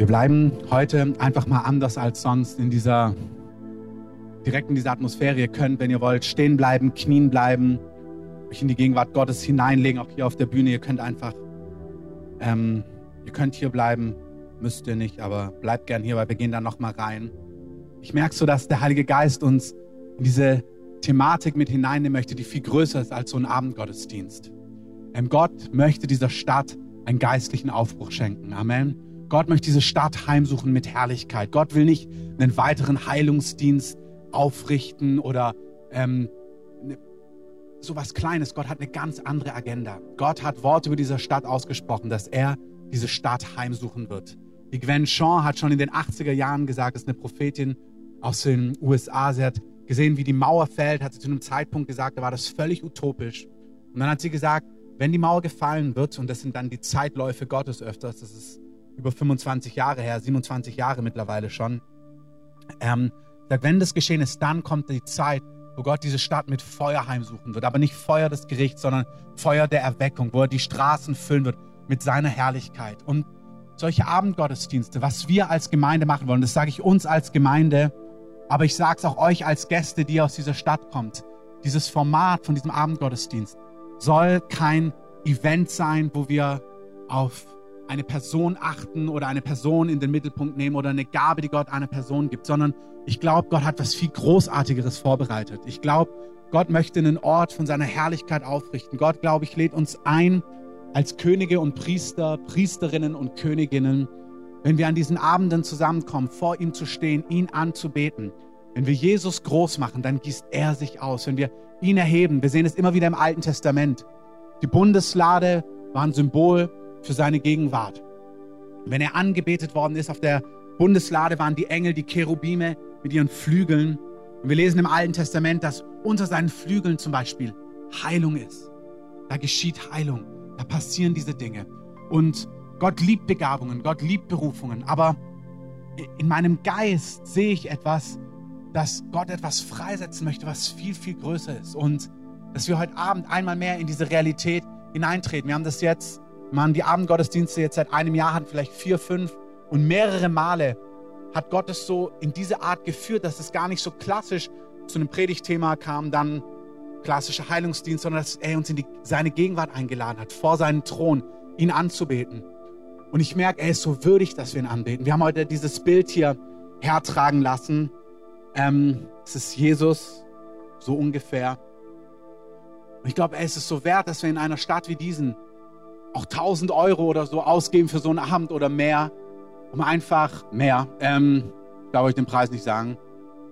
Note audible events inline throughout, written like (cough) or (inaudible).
Wir bleiben heute einfach mal anders als sonst in dieser, direkt in dieser Atmosphäre. Ihr könnt, wenn ihr wollt, stehen bleiben, knien bleiben, euch in die Gegenwart Gottes hineinlegen, auch hier auf der Bühne. Ihr könnt einfach, ähm, ihr könnt hier bleiben, müsst ihr nicht, aber bleibt gern hier, weil wir gehen dann nochmal rein. Ich merke so, dass der Heilige Geist uns in diese Thematik mit hineinnehmen möchte, die viel größer ist als so ein Abendgottesdienst. Ähm, Gott möchte dieser Stadt einen geistlichen Aufbruch schenken. Amen. Gott möchte diese Stadt heimsuchen mit Herrlichkeit. Gott will nicht einen weiteren Heilungsdienst aufrichten oder ähm, ne, so was Kleines. Gott hat eine ganz andere Agenda. Gott hat Worte über diese Stadt ausgesprochen, dass er diese Stadt heimsuchen wird. Die Gwen Shaw hat schon in den 80er Jahren gesagt, ist eine Prophetin aus den USA. Sie hat gesehen, wie die Mauer fällt, hat sie zu einem Zeitpunkt gesagt, da war das völlig utopisch. Und dann hat sie gesagt, wenn die Mauer gefallen wird, und das sind dann die Zeitläufe Gottes öfters, das ist über 25 Jahre her, 27 Jahre mittlerweile schon, ähm, sagt, wenn das geschehen ist, dann kommt die Zeit, wo Gott diese Stadt mit Feuer heimsuchen wird. Aber nicht Feuer des Gerichts, sondern Feuer der Erweckung, wo er die Straßen füllen wird mit seiner Herrlichkeit. Und solche Abendgottesdienste, was wir als Gemeinde machen wollen, das sage ich uns als Gemeinde, aber ich sage es auch euch als Gäste, die aus dieser Stadt kommt. Dieses Format von diesem Abendgottesdienst soll kein Event sein, wo wir auf eine Person achten oder eine Person in den Mittelpunkt nehmen oder eine Gabe, die Gott einer Person gibt, sondern ich glaube, Gott hat was viel Großartigeres vorbereitet. Ich glaube, Gott möchte einen Ort von seiner Herrlichkeit aufrichten. Gott, glaube ich, lädt uns ein als Könige und Priester, Priesterinnen und Königinnen, wenn wir an diesen Abenden zusammenkommen, vor ihm zu stehen, ihn anzubeten. Wenn wir Jesus groß machen, dann gießt er sich aus. Wenn wir ihn erheben, wir sehen es immer wieder im Alten Testament. Die Bundeslade war ein Symbol für seine Gegenwart. Wenn er angebetet worden ist, auf der Bundeslade waren die Engel, die Cherubime mit ihren Flügeln. Und wir lesen im Alten Testament, dass unter seinen Flügeln zum Beispiel Heilung ist. Da geschieht Heilung. Da passieren diese Dinge. Und Gott liebt Begabungen, Gott liebt Berufungen. Aber in meinem Geist sehe ich etwas, dass Gott etwas freisetzen möchte, was viel, viel größer ist. Und dass wir heute Abend einmal mehr in diese Realität hineintreten. Wir haben das jetzt man die Abendgottesdienste jetzt seit einem Jahr hat, vielleicht vier, fünf und mehrere Male hat Gott es so in diese Art geführt, dass es gar nicht so klassisch zu einem Predigtthema kam, dann klassischer Heilungsdienst, sondern dass er uns in die, seine Gegenwart eingeladen hat, vor seinen Thron, ihn anzubeten. Und ich merke, er ist so würdig, dass wir ihn anbeten. Wir haben heute dieses Bild hier hertragen lassen. Ähm, es ist Jesus, so ungefähr. Und ich glaube, es ist so wert, dass wir in einer Stadt wie diesen auch 1000 Euro oder so ausgeben für so einen Abend oder mehr, um einfach mehr, ähm, darf ich den Preis nicht sagen,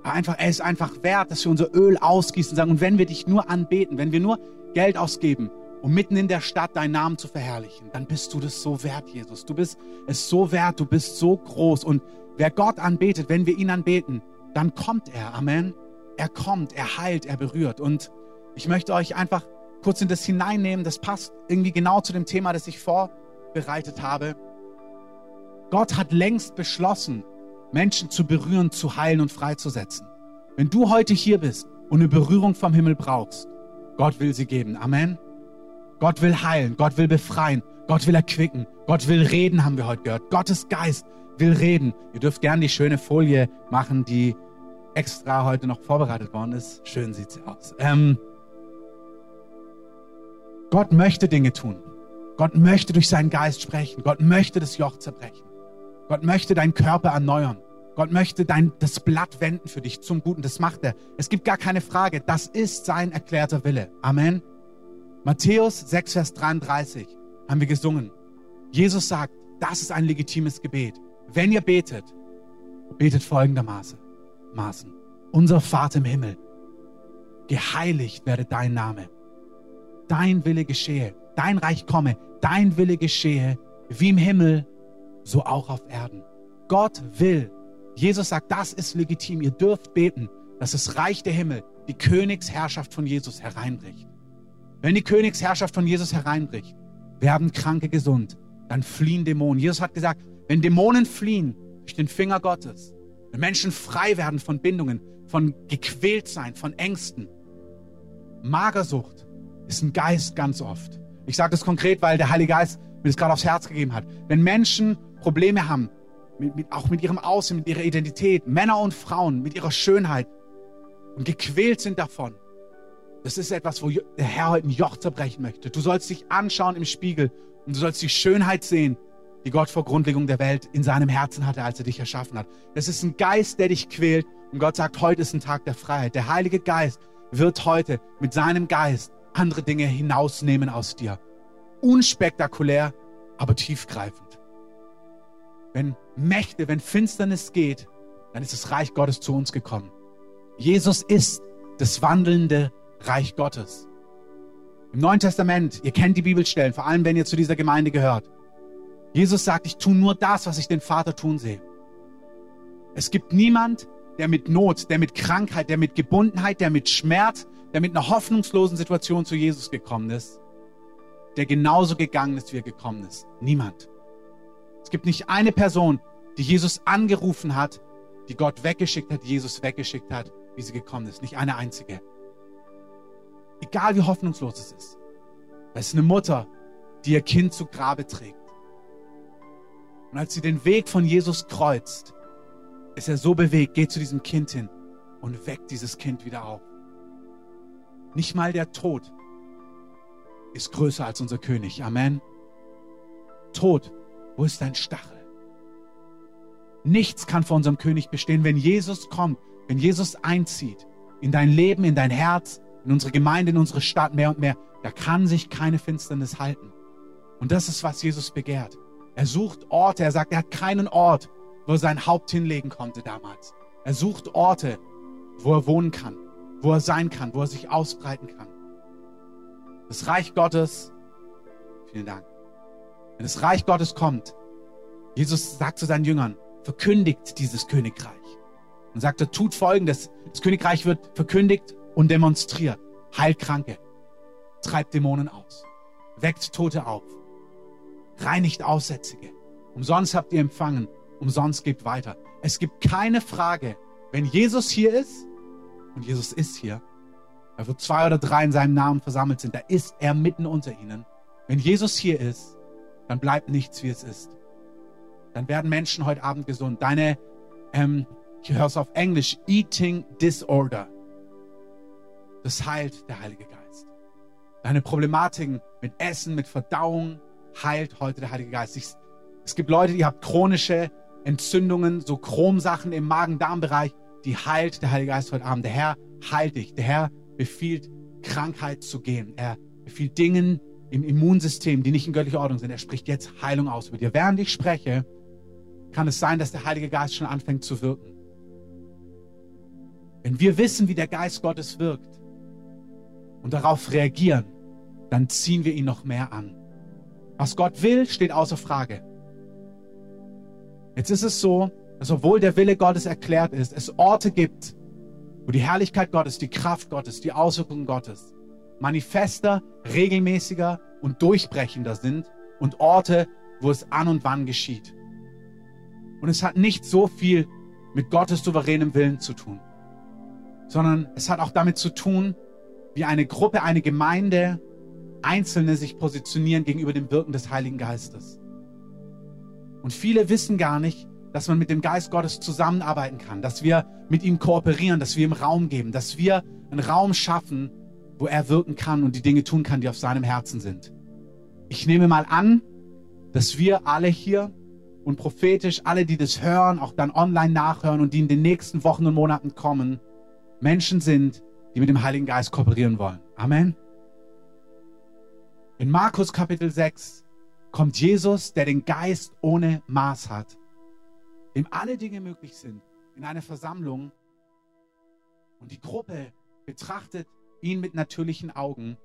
einfach, es ist einfach wert, dass wir unser Öl ausgießen und sagen, und wenn wir dich nur anbeten, wenn wir nur Geld ausgeben, um mitten in der Stadt deinen Namen zu verherrlichen, dann bist du das so wert, Jesus. Du bist es so wert, du bist so groß. Und wer Gott anbetet, wenn wir ihn anbeten, dann kommt er. Amen. Er kommt, er heilt, er berührt. Und ich möchte euch einfach kurz in das hineinnehmen. Das passt irgendwie genau zu dem Thema, das ich vorbereitet habe. Gott hat längst beschlossen, Menschen zu berühren, zu heilen und freizusetzen. Wenn du heute hier bist und eine Berührung vom Himmel brauchst, Gott will sie geben. Amen. Gott will heilen, Gott will befreien, Gott will erquicken, Gott will reden, haben wir heute gehört. Gottes Geist will reden. Ihr dürft gerne die schöne Folie machen, die extra heute noch vorbereitet worden ist. Schön sieht sie aus. Ähm, Gott möchte Dinge tun. Gott möchte durch seinen Geist sprechen. Gott möchte das Joch zerbrechen. Gott möchte deinen Körper erneuern. Gott möchte dein, das Blatt wenden für dich zum Guten. Das macht er. Es gibt gar keine Frage. Das ist sein erklärter Wille. Amen. Matthäus 6, Vers 33 haben wir gesungen. Jesus sagt, das ist ein legitimes Gebet. Wenn ihr betet, betet folgendermaßen. Maßen. Unser Vater im Himmel, geheiligt werde dein Name dein Wille geschehe, dein Reich komme, dein Wille geschehe, wie im Himmel, so auch auf Erden. Gott will. Jesus sagt, das ist legitim. Ihr dürft beten, dass das Reich der Himmel, die Königsherrschaft von Jesus hereinbricht. Wenn die Königsherrschaft von Jesus hereinbricht, werden Kranke gesund, dann fliehen Dämonen. Jesus hat gesagt, wenn Dämonen fliehen durch den Finger Gottes, wenn Menschen frei werden von Bindungen, von gequält sein, von Ängsten, Magersucht, ist ein Geist ganz oft. Ich sage das konkret, weil der Heilige Geist mir das gerade aufs Herz gegeben hat. Wenn Menschen Probleme haben, mit, mit, auch mit ihrem Aussehen, mit ihrer Identität, Männer und Frauen, mit ihrer Schönheit und gequält sind davon. Das ist etwas, wo der Herr heute ein Joch zerbrechen möchte. Du sollst dich anschauen im Spiegel und du sollst die Schönheit sehen, die Gott vor Grundlegung der Welt in seinem Herzen hatte, als er dich erschaffen hat. Das ist ein Geist, der dich quält und Gott sagt, heute ist ein Tag der Freiheit. Der Heilige Geist wird heute mit seinem Geist andere Dinge hinausnehmen aus dir. Unspektakulär, aber tiefgreifend. Wenn Mächte, wenn Finsternis geht, dann ist das Reich Gottes zu uns gekommen. Jesus ist das wandelnde Reich Gottes. Im Neuen Testament, ihr kennt die Bibelstellen, vor allem wenn ihr zu dieser Gemeinde gehört. Jesus sagt, ich tue nur das, was ich den Vater tun sehe. Es gibt niemand, der mit Not, der mit Krankheit, der mit Gebundenheit, der mit Schmerz, der mit einer hoffnungslosen Situation zu Jesus gekommen ist, der genauso gegangen ist, wie er gekommen ist. Niemand. Es gibt nicht eine Person, die Jesus angerufen hat, die Gott weggeschickt hat, Jesus weggeschickt hat, wie sie gekommen ist. Nicht eine einzige. Egal wie hoffnungslos es ist. Es ist eine Mutter, die ihr Kind zu Grabe trägt. Und als sie den Weg von Jesus kreuzt, ist er so bewegt, geht zu diesem Kind hin und weckt dieses Kind wieder auf. Nicht mal der Tod ist größer als unser König. Amen. Tod, wo ist dein Stachel? Nichts kann vor unserem König bestehen, wenn Jesus kommt, wenn Jesus einzieht in dein Leben, in dein Herz, in unsere Gemeinde, in unsere Stadt mehr und mehr. Da kann sich keine Finsternis halten. Und das ist, was Jesus begehrt. Er sucht Orte, er sagt, er hat keinen Ort, wo er sein Haupt hinlegen konnte damals. Er sucht Orte, wo er wohnen kann, wo er sein kann, wo er sich ausbreiten kann. Das Reich Gottes, vielen Dank. Wenn das Reich Gottes kommt, Jesus sagt zu seinen Jüngern, verkündigt dieses Königreich. Und sagt er, tut Folgendes. Das Königreich wird verkündigt und demonstriert. Heilt Kranke, treibt Dämonen aus, weckt Tote auf, reinigt Aussätzige. Umsonst habt ihr empfangen, umsonst gebt weiter. Es gibt keine Frage, wenn Jesus hier ist, und Jesus ist hier, wo zwei oder drei in seinem Namen versammelt sind, da ist er mitten unter ihnen. Wenn Jesus hier ist, dann bleibt nichts, wie es ist. Dann werden Menschen heute Abend gesund. Deine, ähm, ich höre es auf Englisch, Eating Disorder. Das heilt der Heilige Geist. Deine Problematiken mit Essen, mit Verdauung, heilt heute der Heilige Geist. Ich, es gibt Leute, die haben chronische Entzündungen, so Chromsachen im Magen-Darm-Bereich, die heilt der Heilige Geist heute Abend. Der Herr heilt dich. Der Herr befiehlt Krankheit zu gehen. Er befiehlt Dingen im Immunsystem, die nicht in göttlicher Ordnung sind. Er spricht jetzt Heilung aus über dir. Während ich spreche, kann es sein, dass der Heilige Geist schon anfängt zu wirken. Wenn wir wissen, wie der Geist Gottes wirkt und darauf reagieren, dann ziehen wir ihn noch mehr an. Was Gott will, steht außer Frage. Jetzt ist es so, dass obwohl der Wille Gottes erklärt ist, es Orte gibt, wo die Herrlichkeit Gottes, die Kraft Gottes, die Auswirkungen Gottes manifester, regelmäßiger und durchbrechender sind und Orte, wo es an und wann geschieht. Und es hat nicht so viel mit Gottes souveränem Willen zu tun, sondern es hat auch damit zu tun, wie eine Gruppe, eine Gemeinde, Einzelne sich positionieren gegenüber dem Wirken des Heiligen Geistes. Und viele wissen gar nicht, dass man mit dem Geist Gottes zusammenarbeiten kann, dass wir mit ihm kooperieren, dass wir ihm Raum geben, dass wir einen Raum schaffen, wo er wirken kann und die Dinge tun kann, die auf seinem Herzen sind. Ich nehme mal an, dass wir alle hier und prophetisch alle, die das hören, auch dann online nachhören und die in den nächsten Wochen und Monaten kommen, Menschen sind, die mit dem Heiligen Geist kooperieren wollen. Amen. In Markus Kapitel 6 kommt Jesus, der den Geist ohne Maß hat dem alle Dinge möglich sind, in eine Versammlung und die Gruppe betrachtet ihn mit natürlichen Augen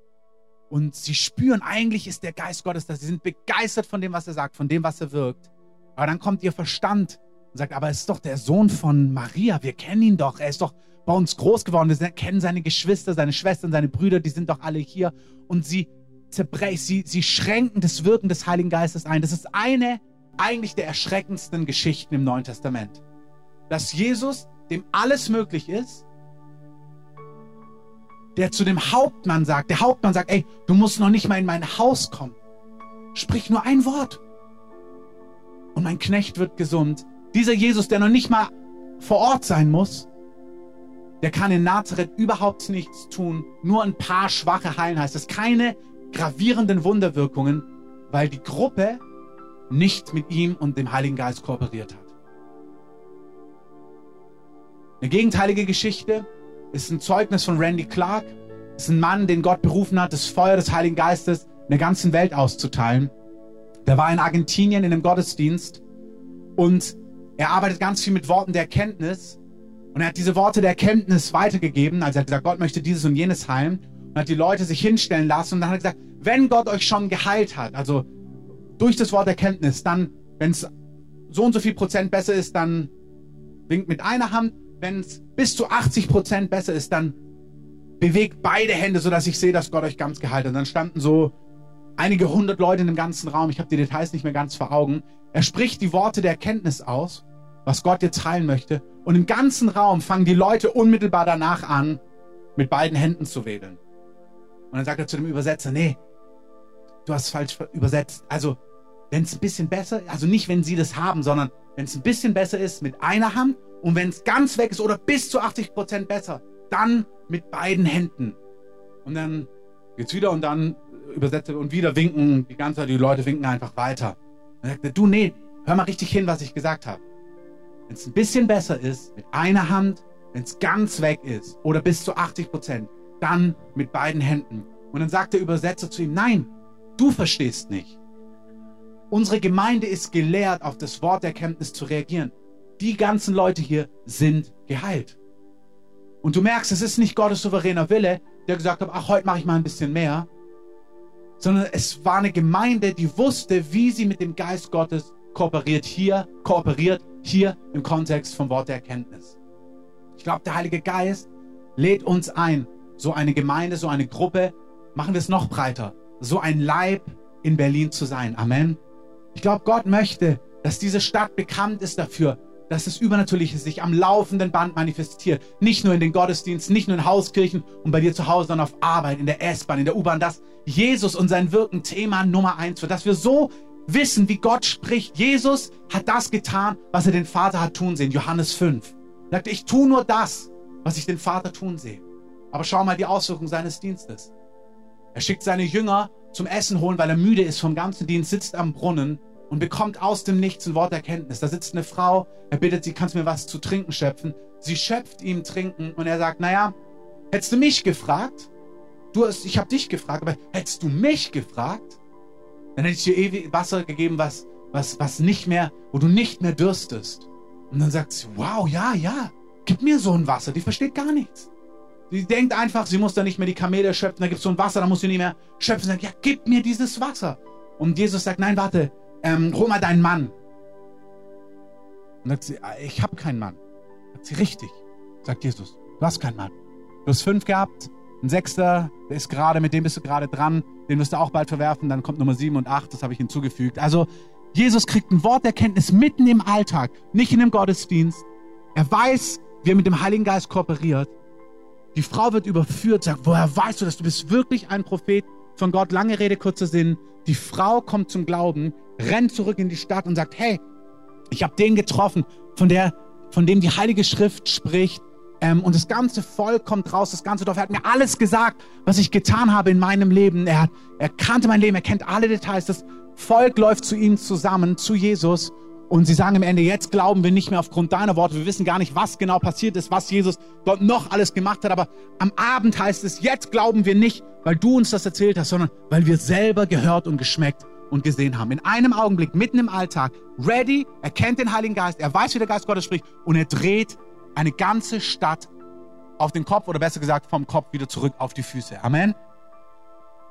und sie spüren, eigentlich ist der Geist Gottes da. Sie sind begeistert von dem, was er sagt, von dem, was er wirkt. Aber dann kommt ihr Verstand und sagt, aber es ist doch der Sohn von Maria. Wir kennen ihn doch. Er ist doch bei uns groß geworden. Wir kennen seine Geschwister, seine Schwestern, seine Brüder. Die sind doch alle hier. Und sie zerbrechen, sie, sie schränken das Wirken des Heiligen Geistes ein. Das ist eine eigentlich der erschreckendsten Geschichten im Neuen Testament. Dass Jesus, dem alles möglich ist, der zu dem Hauptmann sagt, der Hauptmann sagt, ey, du musst noch nicht mal in mein Haus kommen. Sprich nur ein Wort. Und mein Knecht wird gesund. Dieser Jesus, der noch nicht mal vor Ort sein muss, der kann in Nazareth überhaupt nichts tun, nur ein paar Schwache heilen heißt das. Keine gravierenden Wunderwirkungen, weil die Gruppe nicht mit ihm und dem Heiligen Geist kooperiert hat. Eine gegenteilige Geschichte ist ein Zeugnis von Randy Clark. Das ist ein Mann, den Gott berufen hat, das Feuer des Heiligen Geistes in der ganzen Welt auszuteilen. Der war in Argentinien in einem Gottesdienst und er arbeitet ganz viel mit Worten der Erkenntnis. Und er hat diese Worte der Erkenntnis weitergegeben. Also er hat gesagt, Gott möchte dieses und jenes heilen. Und hat die Leute sich hinstellen lassen. Und dann hat er gesagt, wenn Gott euch schon geheilt hat, also durch das Wort Erkenntnis, dann, wenn es so und so viel Prozent besser ist, dann winkt mit einer Hand. Wenn es bis zu 80 Prozent besser ist, dann bewegt beide Hände, sodass ich sehe, dass Gott euch ganz geheilt hat. Und dann standen so einige hundert Leute in dem ganzen Raum. Ich habe die Details nicht mehr ganz vor Augen. Er spricht die Worte der Erkenntnis aus, was Gott jetzt heilen möchte. Und im ganzen Raum fangen die Leute unmittelbar danach an, mit beiden Händen zu wedeln. Und dann sagt er zu dem Übersetzer, nee, du hast falsch übersetzt. Also, wenn es ein bisschen besser, also nicht, wenn sie das haben, sondern wenn es ein bisschen besser ist mit einer Hand und wenn es ganz weg ist oder bis zu 80 Prozent besser, dann mit beiden Händen. Und dann geht's wieder und dann übersetze und wieder winken, die ganze Zeit, die Leute winken einfach weiter. Dann sagt er, du, nee, hör mal richtig hin, was ich gesagt habe. Wenn es ein bisschen besser ist, mit einer Hand, wenn es ganz weg ist oder bis zu 80 Prozent, dann mit beiden Händen. Und dann sagt der Übersetzer zu ihm, nein, du verstehst nicht. Unsere Gemeinde ist gelehrt, auf das Wort der Erkenntnis zu reagieren. Die ganzen Leute hier sind geheilt. Und du merkst, es ist nicht Gottes souveräner Wille, der gesagt hat, ach, heute mache ich mal ein bisschen mehr, sondern es war eine Gemeinde, die wusste, wie sie mit dem Geist Gottes kooperiert hier, kooperiert hier im Kontext vom Wort der Erkenntnis. Ich glaube, der Heilige Geist lädt uns ein, so eine Gemeinde, so eine Gruppe, machen wir es noch breiter, so ein Leib in Berlin zu sein. Amen. Ich glaube, Gott möchte, dass diese Stadt bekannt ist dafür, dass das Übernatürliche sich am laufenden Band manifestiert. Nicht nur in den Gottesdiensten, nicht nur in Hauskirchen und bei dir zu Hause, sondern auf Arbeit, in der S-Bahn, in der U-Bahn, dass Jesus und sein Wirken Thema Nummer eins wird. Dass wir so wissen, wie Gott spricht. Jesus hat das getan, was er den Vater hat tun sehen. Johannes 5. Er sagte, ich tue nur das, was ich den Vater tun sehe. Aber schau mal die Auswirkungen seines Dienstes. Er schickt seine Jünger zum Essen holen, weil er müde ist vom ganzen Dienst, sitzt am Brunnen und bekommt aus dem Nichts ein Wort Erkenntnis. Da sitzt eine Frau, er bittet sie, kannst du mir was zu trinken schöpfen? Sie schöpft ihm Trinken und er sagt, naja, hättest du mich gefragt? Du hast, ich habe dich gefragt, aber hättest du mich gefragt? Dann hätte ich dir ewig Wasser gegeben, was, was, was nicht mehr, wo du nicht mehr dürstest. Und dann sagt sie, wow, ja, ja, gib mir so ein Wasser. Die versteht gar nichts. Sie denkt einfach, sie muss da nicht mehr die Kamele schöpfen, da gibt es so ein Wasser, da muss sie nicht mehr schöpfen. Sie sagt, ja, gib mir dieses Wasser. Und Jesus sagt, nein, warte, ähm, hol mal deinen Mann. Und sagt sie, ah, ich habe keinen Mann. Sagt sie, richtig, sagt Jesus, du hast keinen Mann. Du hast fünf gehabt, ein Sechster, der ist gerade, mit dem bist du gerade dran, den wirst du auch bald verwerfen, dann kommt Nummer sieben und acht, das habe ich hinzugefügt. Also Jesus kriegt ein Wort der Kenntnis mitten im Alltag, nicht in dem Gottesdienst. Er weiß, wie er mit dem Heiligen Geist kooperiert. Die Frau wird überführt, sagt, woher weißt du das? Du bist wirklich ein Prophet von Gott. Lange Rede, kurzer Sinn. Die Frau kommt zum Glauben, rennt zurück in die Stadt und sagt, hey, ich habe den getroffen, von, der, von dem die Heilige Schrift spricht. Ähm, und das ganze Volk kommt raus, das ganze Dorf. Er hat mir alles gesagt, was ich getan habe in meinem Leben. Er, er kannte mein Leben, er kennt alle Details. Das Volk läuft zu ihm zusammen, zu Jesus. Und sie sagen am Ende, jetzt glauben wir nicht mehr aufgrund deiner Worte. Wir wissen gar nicht, was genau passiert ist, was Jesus dort noch alles gemacht hat. Aber am Abend heißt es, jetzt glauben wir nicht, weil du uns das erzählt hast, sondern weil wir selber gehört und geschmeckt und gesehen haben. In einem Augenblick, mitten im Alltag, ready, er kennt den Heiligen Geist, er weiß, wie der Geist Gottes spricht und er dreht eine ganze Stadt auf den Kopf oder besser gesagt vom Kopf wieder zurück auf die Füße. Amen.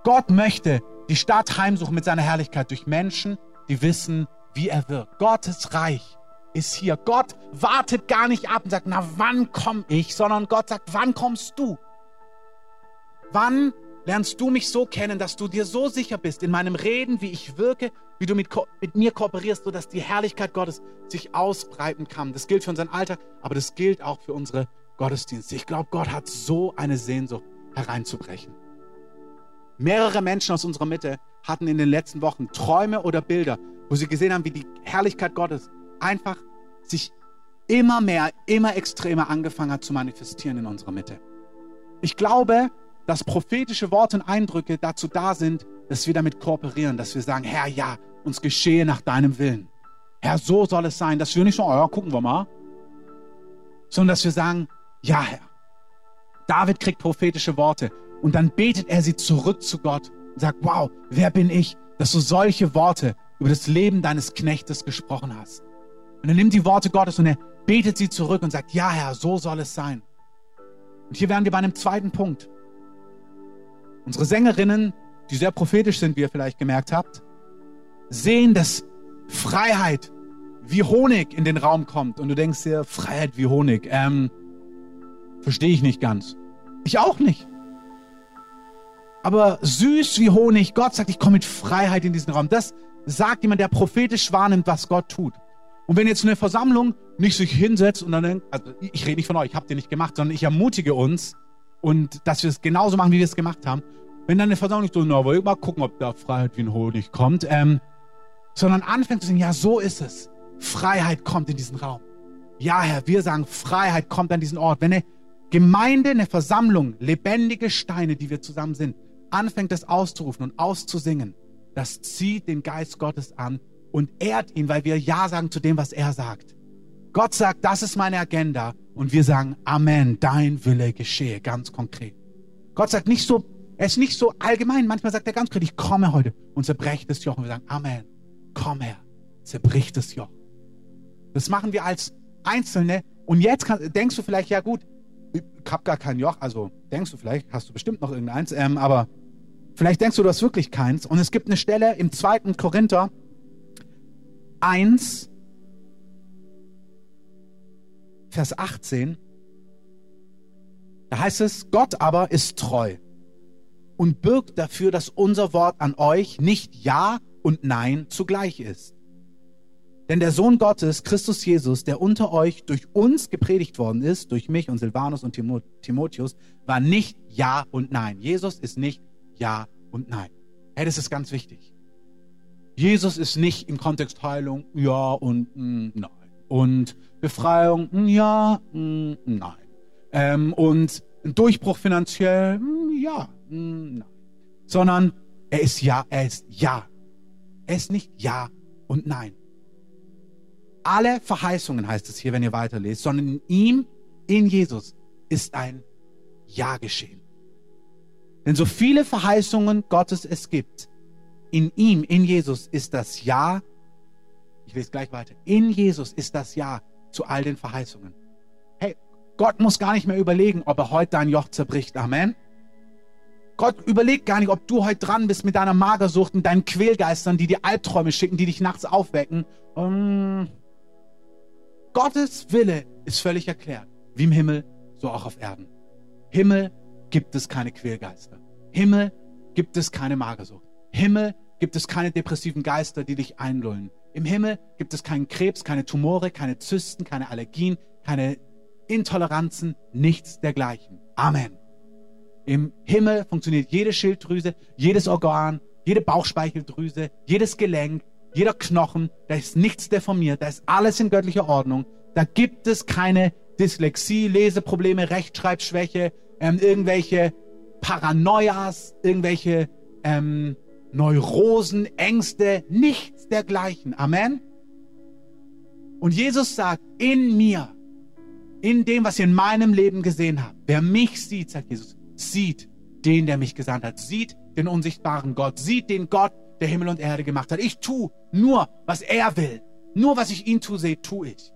Gott möchte die Stadt heimsuchen mit seiner Herrlichkeit durch Menschen, die wissen, wie er wirkt. Gottes Reich ist hier. Gott wartet gar nicht ab und sagt, na wann komme ich, sondern Gott sagt, wann kommst du? Wann lernst du mich so kennen, dass du dir so sicher bist in meinem Reden, wie ich wirke, wie du mit, mit mir kooperierst, sodass die Herrlichkeit Gottes sich ausbreiten kann. Das gilt für unseren Alltag, aber das gilt auch für unsere Gottesdienste. Ich glaube, Gott hat so eine Sehnsucht hereinzubrechen. Mehrere Menschen aus unserer Mitte hatten in den letzten Wochen Träume oder Bilder, wo sie gesehen haben, wie die Herrlichkeit Gottes einfach sich immer mehr, immer extremer angefangen hat zu manifestieren in unserer Mitte. Ich glaube, dass prophetische Worte und Eindrücke dazu da sind, dass wir damit kooperieren, dass wir sagen, Herr, ja, uns geschehe nach deinem Willen. Herr, so soll es sein, dass wir nicht so, oh ja, gucken wir mal, sondern dass wir sagen, ja, Herr. David kriegt prophetische Worte und dann betet er sie zurück zu Gott und sagt, wow, wer bin ich, dass du solche Worte über das Leben deines Knechtes gesprochen hast. Und er nimmt die Worte Gottes und er betet sie zurück und sagt, ja Herr, so soll es sein. Und hier wären wir bei einem zweiten Punkt. Unsere Sängerinnen, die sehr prophetisch sind, wie ihr vielleicht gemerkt habt, sehen, dass Freiheit wie Honig in den Raum kommt. Und du denkst dir, Freiheit wie Honig. Ähm, verstehe ich nicht ganz. Ich auch nicht. Aber süß wie Honig. Gott sagt, ich komme mit Freiheit in diesen Raum. Das sagt jemand, der prophetisch wahrnimmt, was Gott tut. Und wenn jetzt eine Versammlung nicht sich hinsetzt und dann denkt, also ich rede nicht von euch, habt ihr nicht gemacht, sondern ich ermutige uns und dass wir es genauso machen, wie wir es gemacht haben. Wenn dann eine Versammlung nicht so, na, wollen wir mal gucken, ob da Freiheit wie ein Honig kommt, ähm, sondern anfängt zu sagen, ja, so ist es. Freiheit kommt in diesen Raum. Ja, Herr, wir sagen, Freiheit kommt an diesen Ort. Wenn eine Gemeinde, eine Versammlung, lebendige Steine, die wir zusammen sind, anfängt das auszurufen und auszusingen, das zieht den Geist Gottes an und ehrt ihn, weil wir Ja sagen zu dem, was er sagt. Gott sagt, das ist meine Agenda und wir sagen, Amen, dein Wille geschehe, ganz konkret. Gott sagt nicht so, er ist nicht so allgemein, manchmal sagt er ganz konkret, ich komme heute und zerbrech das Joch und wir sagen, Amen, komm her, zerbrich das Joch. Das machen wir als Einzelne und jetzt kann, denkst du vielleicht, ja gut, ich habe gar kein Joch, also denkst du vielleicht, hast du bestimmt noch irgendeins, ähm, aber Vielleicht denkst du, du hast wirklich keins. Und es gibt eine Stelle im 2. Korinther 1, Vers 18. Da heißt es, Gott aber ist treu und birgt dafür, dass unser Wort an euch nicht Ja und Nein zugleich ist. Denn der Sohn Gottes, Christus Jesus, der unter euch durch uns gepredigt worden ist, durch mich und Silvanus und Timotheus, war nicht Ja und Nein. Jesus ist nicht ja und Nein. Hey, das ist ganz wichtig. Jesus ist nicht im Kontext Heilung Ja und mm, Nein. Und Befreiung mm, Ja, mm, Nein. Ähm, und Durchbruch finanziell Ja, Nein. Sondern er ist Ja, er ist Ja. Er ist nicht Ja und Nein. Alle Verheißungen heißt es hier, wenn ihr weiterlest, sondern in ihm, in Jesus, ist ein Ja geschehen. Denn so viele Verheißungen Gottes es gibt, in ihm, in Jesus ist das Ja, ich lese gleich weiter, in Jesus ist das Ja zu all den Verheißungen. Hey, Gott muss gar nicht mehr überlegen, ob er heute dein Joch zerbricht. Amen. Gott überlegt gar nicht, ob du heute dran bist mit deiner Magersucht und deinen Quälgeistern, die dir Albträume schicken, die dich nachts aufwecken. Um, ähm, Gottes Wille ist völlig erklärt. Wie im Himmel, so auch auf Erden. Himmel gibt es keine Quälgeister. Himmel gibt es keine Magersucht. Himmel gibt es keine depressiven Geister, die dich einlullen. Im Himmel gibt es keinen Krebs, keine Tumore, keine Zysten, keine Allergien, keine Intoleranzen, nichts dergleichen. Amen. Im Himmel funktioniert jede Schilddrüse, jedes Organ, jede Bauchspeicheldrüse, jedes Gelenk, jeder Knochen. Da ist nichts deformiert, da ist alles in göttlicher Ordnung. Da gibt es keine Dyslexie, Leseprobleme, Rechtschreibschwäche, ähm, irgendwelche Paranoias, irgendwelche ähm, Neurosen, Ängste, nichts dergleichen. Amen. Und Jesus sagt, in mir, in dem, was ihr in meinem Leben gesehen habt, wer mich sieht, sagt Jesus, sieht den, der mich gesandt hat, sieht den unsichtbaren Gott, sieht den Gott, der Himmel und Erde gemacht hat. Ich tue nur, was er will. Nur, was ich ihn tue, sehe, tue ich.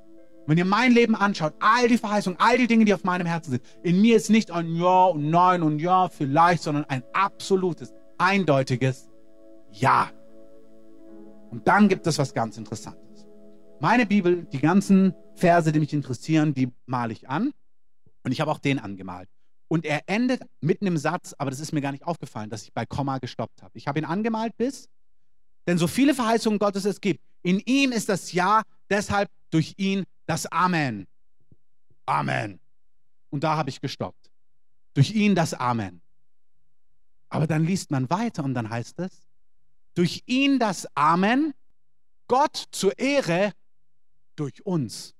Wenn ihr mein Leben anschaut, all die Verheißungen, all die Dinge, die auf meinem Herzen sind, in mir ist nicht ein Ja und Nein und Ja vielleicht, sondern ein absolutes, eindeutiges Ja. Und dann gibt es was ganz Interessantes. Meine Bibel, die ganzen Verse, die mich interessieren, die male ich an. Und ich habe auch den angemalt. Und er endet mitten im Satz, aber das ist mir gar nicht aufgefallen, dass ich bei Komma gestoppt habe. Ich habe ihn angemalt bis, denn so viele Verheißungen Gottes es gibt, in ihm ist das Ja, deshalb durch ihn das Amen. Amen. Und da habe ich gestoppt. Durch ihn das Amen. Aber dann liest man weiter und dann heißt es, durch ihn das Amen, Gott zur Ehre durch uns.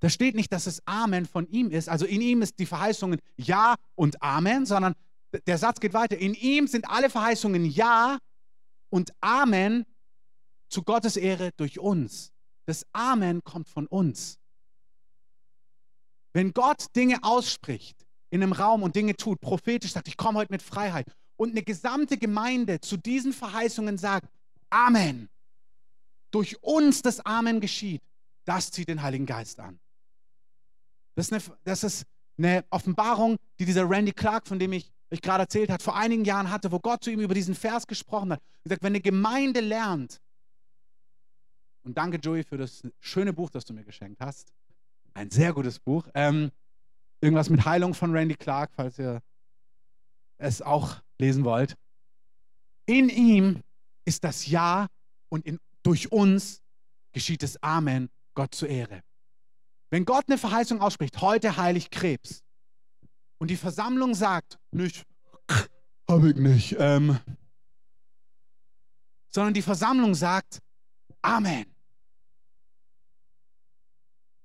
da steht nicht, dass es Amen von ihm ist. Also in ihm ist die Verheißungen Ja und Amen, sondern der Satz geht weiter. In ihm sind alle Verheißungen Ja und Amen zu Gottes Ehre durch uns. Das Amen kommt von uns. Wenn Gott Dinge ausspricht in einem Raum und Dinge tut, prophetisch sagt, ich komme heute mit Freiheit und eine gesamte Gemeinde zu diesen Verheißungen sagt, Amen, durch uns das Amen geschieht, das zieht den Heiligen Geist an. Das ist eine, das ist eine Offenbarung, die dieser Randy Clark, von dem ich euch gerade erzählt habe, vor einigen Jahren hatte, wo Gott zu ihm über diesen Vers gesprochen hat. Er sagt, wenn eine Gemeinde lernt, und danke Joey für das schöne Buch, das du mir geschenkt hast, ein sehr gutes Buch, ähm, irgendwas mit Heilung von Randy Clark, falls ihr es auch lesen wollt. In ihm ist das Ja und in, durch uns geschieht das Amen, Gott zur Ehre. Wenn Gott eine Verheißung ausspricht, heute heilig Krebs, und die Versammlung sagt, nicht, (clears throat) habe ich nicht, ähm, sondern die Versammlung sagt, Amen.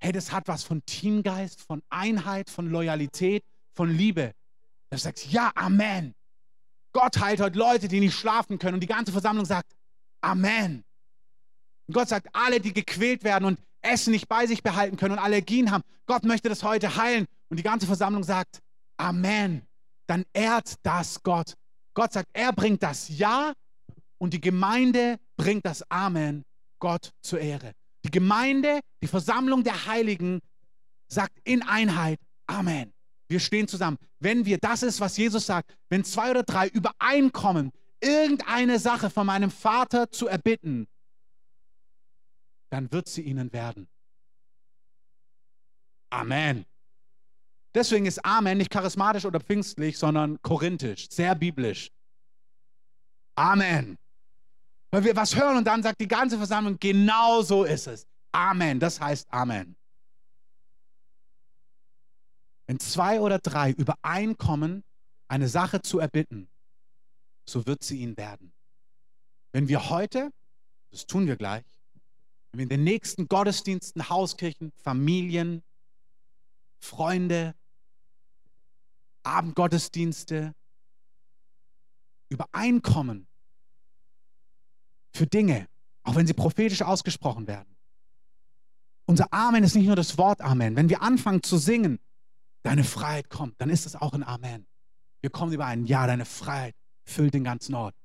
Hey, das hat was von Teamgeist, von Einheit, von Loyalität, von Liebe. Du sagst, ja, Amen. Gott heilt heute Leute, die nicht schlafen können. Und die ganze Versammlung sagt, Amen. Und Gott sagt, alle, die gequält werden und Essen nicht bei sich behalten können und Allergien haben, Gott möchte das heute heilen. Und die ganze Versammlung sagt, Amen. Dann ehrt das Gott. Gott sagt, er bringt das Ja und die Gemeinde bringt das Amen Gott zur Ehre. Die Gemeinde, die Versammlung der Heiligen sagt in Einheit Amen. Wir stehen zusammen. Wenn wir, das ist, was Jesus sagt, wenn zwei oder drei übereinkommen, irgendeine Sache von meinem Vater zu erbitten, dann wird sie ihnen werden. Amen. Deswegen ist Amen nicht charismatisch oder pfingstlich, sondern korinthisch, sehr biblisch. Amen. Weil wir was hören und dann sagt die ganze Versammlung, genau so ist es. Amen. Das heißt Amen. Wenn zwei oder drei übereinkommen, eine Sache zu erbitten, so wird sie ihnen werden. Wenn wir heute, das tun wir gleich, wenn wir in den nächsten Gottesdiensten, Hauskirchen, Familien, Freunde, Abendgottesdienste übereinkommen für Dinge, auch wenn sie prophetisch ausgesprochen werden. Unser Amen ist nicht nur das Wort Amen. Wenn wir anfangen zu singen, deine Freiheit kommt, dann ist es auch ein Amen. Wir kommen überein, ja, deine Freiheit füllt den ganzen Ort.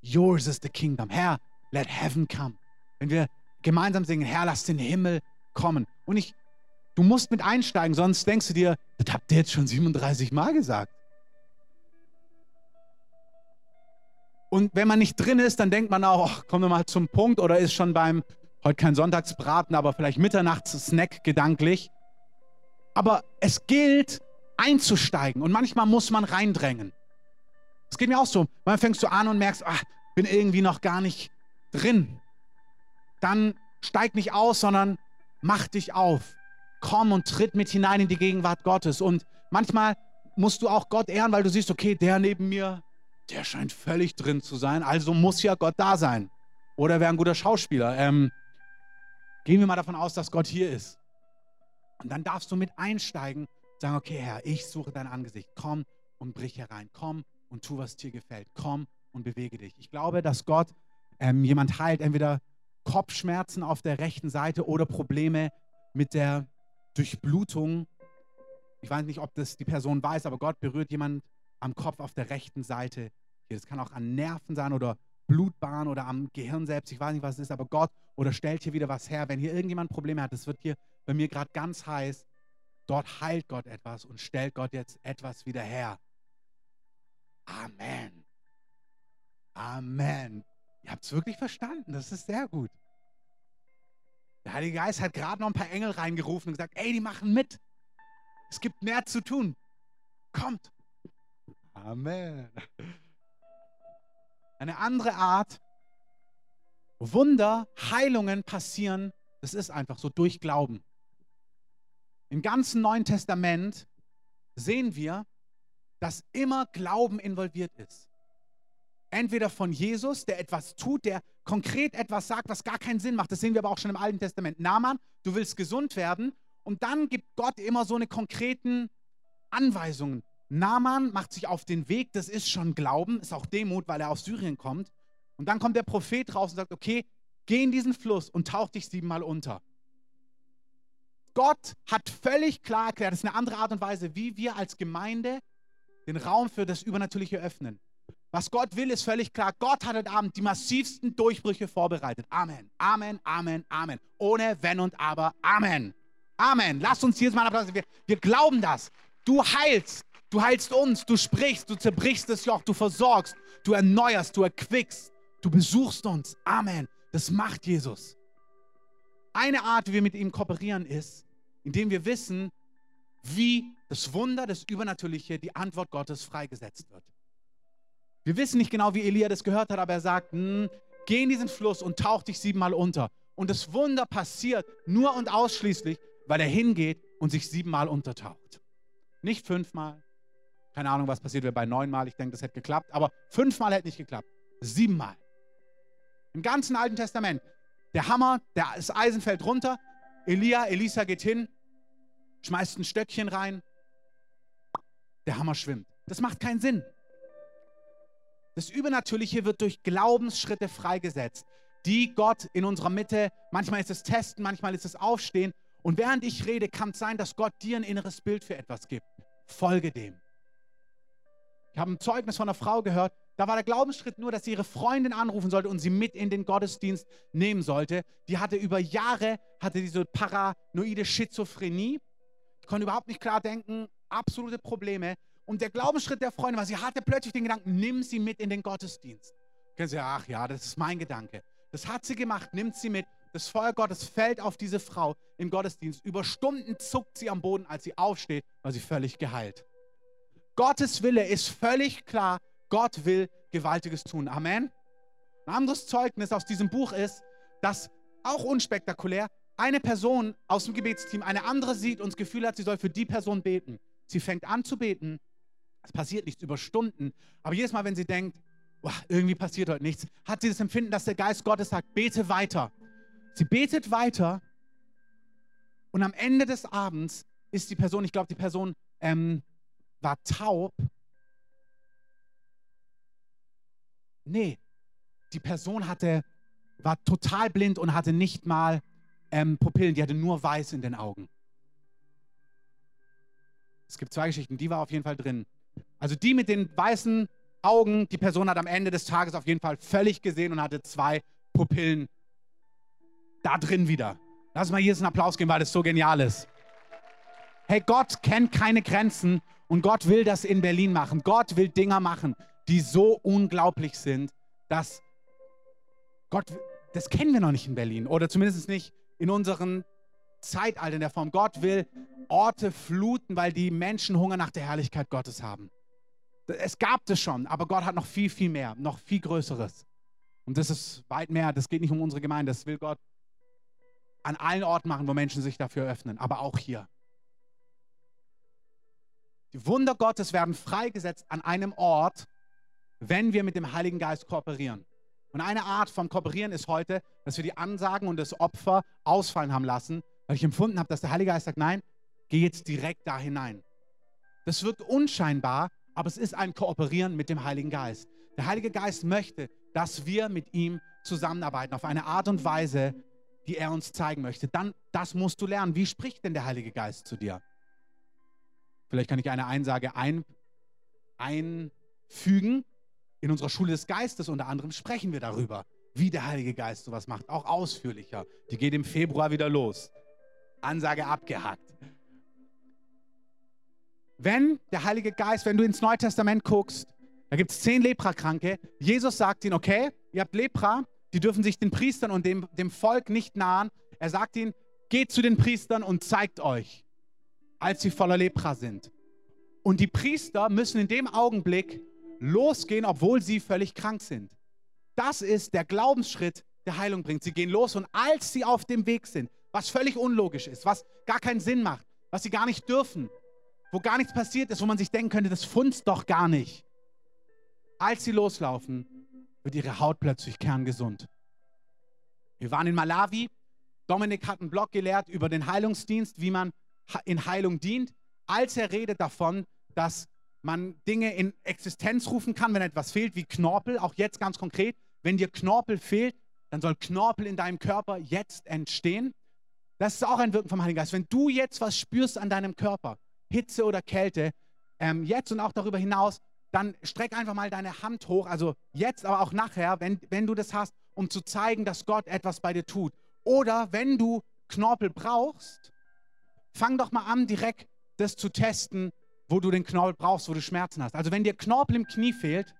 Yours is the kingdom. Herr, let heaven come. Wenn wir gemeinsam singen, Herr, lass den Himmel kommen. Und ich, du musst mit einsteigen, sonst denkst du dir, das habt ihr jetzt schon 37 Mal gesagt. Und wenn man nicht drin ist, dann denkt man auch, ach, wir mal zum Punkt oder ist schon beim, heute kein Sonntagsbraten, aber vielleicht Mitternachts-Snack gedanklich. Aber es gilt, einzusteigen und manchmal muss man reindrängen. Es geht mir auch so. Man fängst du an und merkst, ach, bin irgendwie noch gar nicht drin. Dann steig nicht aus, sondern mach dich auf. Komm und tritt mit hinein in die Gegenwart Gottes. Und manchmal musst du auch Gott ehren, weil du siehst, okay, der neben mir, der scheint völlig drin zu sein, also muss ja Gott da sein. Oder wäre ein guter Schauspieler. Ähm, gehen wir mal davon aus, dass Gott hier ist. Und dann darfst du mit einsteigen, sagen, okay, Herr, ich suche dein Angesicht. Komm und brich herein. Komm und tu, was dir gefällt. Komm und bewege dich. Ich glaube, dass Gott ähm, jemand heilt, entweder Kopfschmerzen auf der rechten Seite oder Probleme mit der Durchblutung. Ich weiß nicht, ob das die Person weiß, aber Gott berührt jemand am Kopf auf der rechten Seite. Das kann auch an Nerven sein oder Blutbahn oder am Gehirn selbst. Ich weiß nicht, was es ist, aber Gott oder stellt hier wieder was her. Wenn hier irgendjemand Probleme hat, das wird hier bei mir gerade ganz heiß. Dort heilt Gott etwas und stellt Gott jetzt etwas wieder her. Amen. Amen. Ihr habt es wirklich verstanden. Das ist sehr gut. Der Heilige Geist hat gerade noch ein paar Engel reingerufen und gesagt, ey, die machen mit. Es gibt mehr zu tun. Kommt. Amen. Eine andere Art, Wunder, Heilungen passieren, das ist einfach so durch Glauben. Im ganzen Neuen Testament sehen wir, dass immer Glauben involviert ist. Entweder von Jesus, der etwas tut, der konkret etwas sagt, was gar keinen Sinn macht. Das sehen wir aber auch schon im Alten Testament. Naaman, du willst gesund werden Und dann gibt Gott immer so eine konkreten Anweisungen. Naaman macht sich auf den Weg, das ist schon Glauben, ist auch Demut, weil er aus Syrien kommt. Und dann kommt der Prophet raus und sagt, okay, geh in diesen Fluss und tauch dich siebenmal unter. Gott hat völlig klar erklärt, das ist eine andere Art und Weise, wie wir als Gemeinde den Raum für das Übernatürliche öffnen. Was Gott will, ist völlig klar. Gott hat heute Abend die massivsten Durchbrüche vorbereitet. Amen, Amen, Amen, Amen. Ohne Wenn und Aber. Amen. Amen. Lass uns hier mal Applaus. Wir, wir glauben das. Du heilst. Du heilst uns. Du sprichst. Du zerbrichst das Joch. Du versorgst. Du erneuerst. Du erquickst. Du besuchst uns. Amen. Das macht Jesus. Eine Art, wie wir mit ihm kooperieren, ist, indem wir wissen, wie das Wunder, das Übernatürliche, die Antwort Gottes freigesetzt wird. Wir wissen nicht genau, wie Elia das gehört hat, aber er sagt, hm, geh in diesen Fluss und tauch dich siebenmal unter. Und das Wunder passiert nur und ausschließlich, weil er hingeht und sich siebenmal untertaucht. Nicht fünfmal. Keine Ahnung, was passiert wäre bei neunmal. Ich denke, das hätte geklappt. Aber fünfmal hätte nicht geklappt. Siebenmal. Im ganzen Alten Testament. Der Hammer, das Eisen fällt runter. Elia, Elisa geht hin, schmeißt ein Stöckchen rein. Der Hammer schwimmt. Das macht keinen Sinn. Das Übernatürliche wird durch Glaubensschritte freigesetzt, die Gott in unserer Mitte, manchmal ist es Testen, manchmal ist es Aufstehen. Und während ich rede, kann es sein, dass Gott dir ein inneres Bild für etwas gibt. Folge dem. Ich habe ein Zeugnis von einer Frau gehört, da war der Glaubensschritt nur, dass sie ihre Freundin anrufen sollte und sie mit in den Gottesdienst nehmen sollte. Die hatte über Jahre, hatte diese paranoide Schizophrenie, ich konnte überhaupt nicht klar denken, absolute Probleme. Und der Glaubensschritt der Freundin war, sie hatte plötzlich den Gedanken, nimm sie mit in den Gottesdienst. Kennen Sie, ach ja, das ist mein Gedanke. Das hat sie gemacht, nimmt sie mit. Das Feuer Gottes fällt auf diese Frau im Gottesdienst. Über Stunden zuckt sie am Boden, als sie aufsteht, war sie völlig geheilt. Gottes Wille ist völlig klar. Gott will Gewaltiges tun. Amen. Ein anderes Zeugnis aus diesem Buch ist, dass auch unspektakulär eine Person aus dem Gebetsteam eine andere sieht und das Gefühl hat, sie soll für die Person beten. Sie fängt an zu beten. Es passiert nichts über Stunden. Aber jedes Mal, wenn sie denkt, boah, irgendwie passiert heute nichts, hat sie das Empfinden, dass der Geist Gottes sagt, bete weiter. Sie betet weiter und am Ende des Abends ist die Person, ich glaube, die Person ähm, war taub. Nee, die Person hatte, war total blind und hatte nicht mal ähm, Pupillen, die hatte nur weiß in den Augen. Es gibt zwei Geschichten, die war auf jeden Fall drin. Also die mit den weißen Augen, die Person hat am Ende des Tages auf jeden Fall völlig gesehen und hatte zwei Pupillen da drin wieder. Lass mal hier einen Applaus geben, weil das so genial ist. Hey, Gott kennt keine Grenzen und Gott will das in Berlin machen. Gott will Dinger machen, die so unglaublich sind, dass Gott, das kennen wir noch nicht in Berlin oder zumindest nicht in unseren Zeitalter in der Form. Gott will Orte fluten, weil die Menschen Hunger nach der Herrlichkeit Gottes haben. Es gab das schon, aber Gott hat noch viel, viel mehr, noch viel Größeres. Und das ist weit mehr. Das geht nicht um unsere Gemeinde. Das will Gott an allen Orten machen, wo Menschen sich dafür öffnen, aber auch hier. Die Wunder Gottes werden freigesetzt an einem Ort, wenn wir mit dem Heiligen Geist kooperieren. Und eine Art von Kooperieren ist heute, dass wir die Ansagen und das Opfer ausfallen haben lassen, weil ich empfunden habe, dass der Heilige Geist sagt, nein, geh jetzt direkt da hinein. Das wirkt unscheinbar, aber es ist ein Kooperieren mit dem Heiligen Geist. Der Heilige Geist möchte, dass wir mit ihm zusammenarbeiten auf eine Art und Weise, die er uns zeigen möchte. Dann, das musst du lernen. Wie spricht denn der Heilige Geist zu dir? Vielleicht kann ich eine Einsage ein, einfügen. In unserer Schule des Geistes unter anderem sprechen wir darüber, wie der Heilige Geist sowas macht, auch ausführlicher. Die geht im Februar wieder los. Ansage abgehackt. Wenn der Heilige Geist, wenn du ins Neue Testament guckst, da gibt es zehn Leprakranke. Jesus sagt ihnen, okay, ihr habt Lepra, die dürfen sich den Priestern und dem, dem Volk nicht nahen. Er sagt ihnen, geht zu den Priestern und zeigt euch als sie voller Lepra sind. Und die Priester müssen in dem Augenblick losgehen, obwohl sie völlig krank sind. Das ist der Glaubensschritt, der Heilung bringt. Sie gehen los und als sie auf dem Weg sind, was völlig unlogisch ist, was gar keinen Sinn macht, was sie gar nicht dürfen, wo gar nichts passiert ist, wo man sich denken könnte, das funzt doch gar nicht. Als sie loslaufen, wird ihre Haut plötzlich kerngesund. Wir waren in Malawi Dominik hat einen Blog gelehrt über den Heilungsdienst, wie man in Heilung dient, als er redet davon, dass man Dinge in Existenz rufen kann, wenn etwas fehlt, wie Knorpel, auch jetzt ganz konkret. Wenn dir Knorpel fehlt, dann soll Knorpel in deinem Körper jetzt entstehen. Das ist auch ein Wirken vom Heiligen Geist. Wenn du jetzt was spürst an deinem Körper, Hitze oder Kälte, ähm, jetzt und auch darüber hinaus, dann streck einfach mal deine Hand hoch, also jetzt, aber auch nachher, wenn, wenn du das hast, um zu zeigen, dass Gott etwas bei dir tut. Oder wenn du Knorpel brauchst, fang doch mal an, direkt das zu testen, wo du den Knorpel brauchst, wo du Schmerzen hast. Also wenn dir Knorpel im Knie fehlt,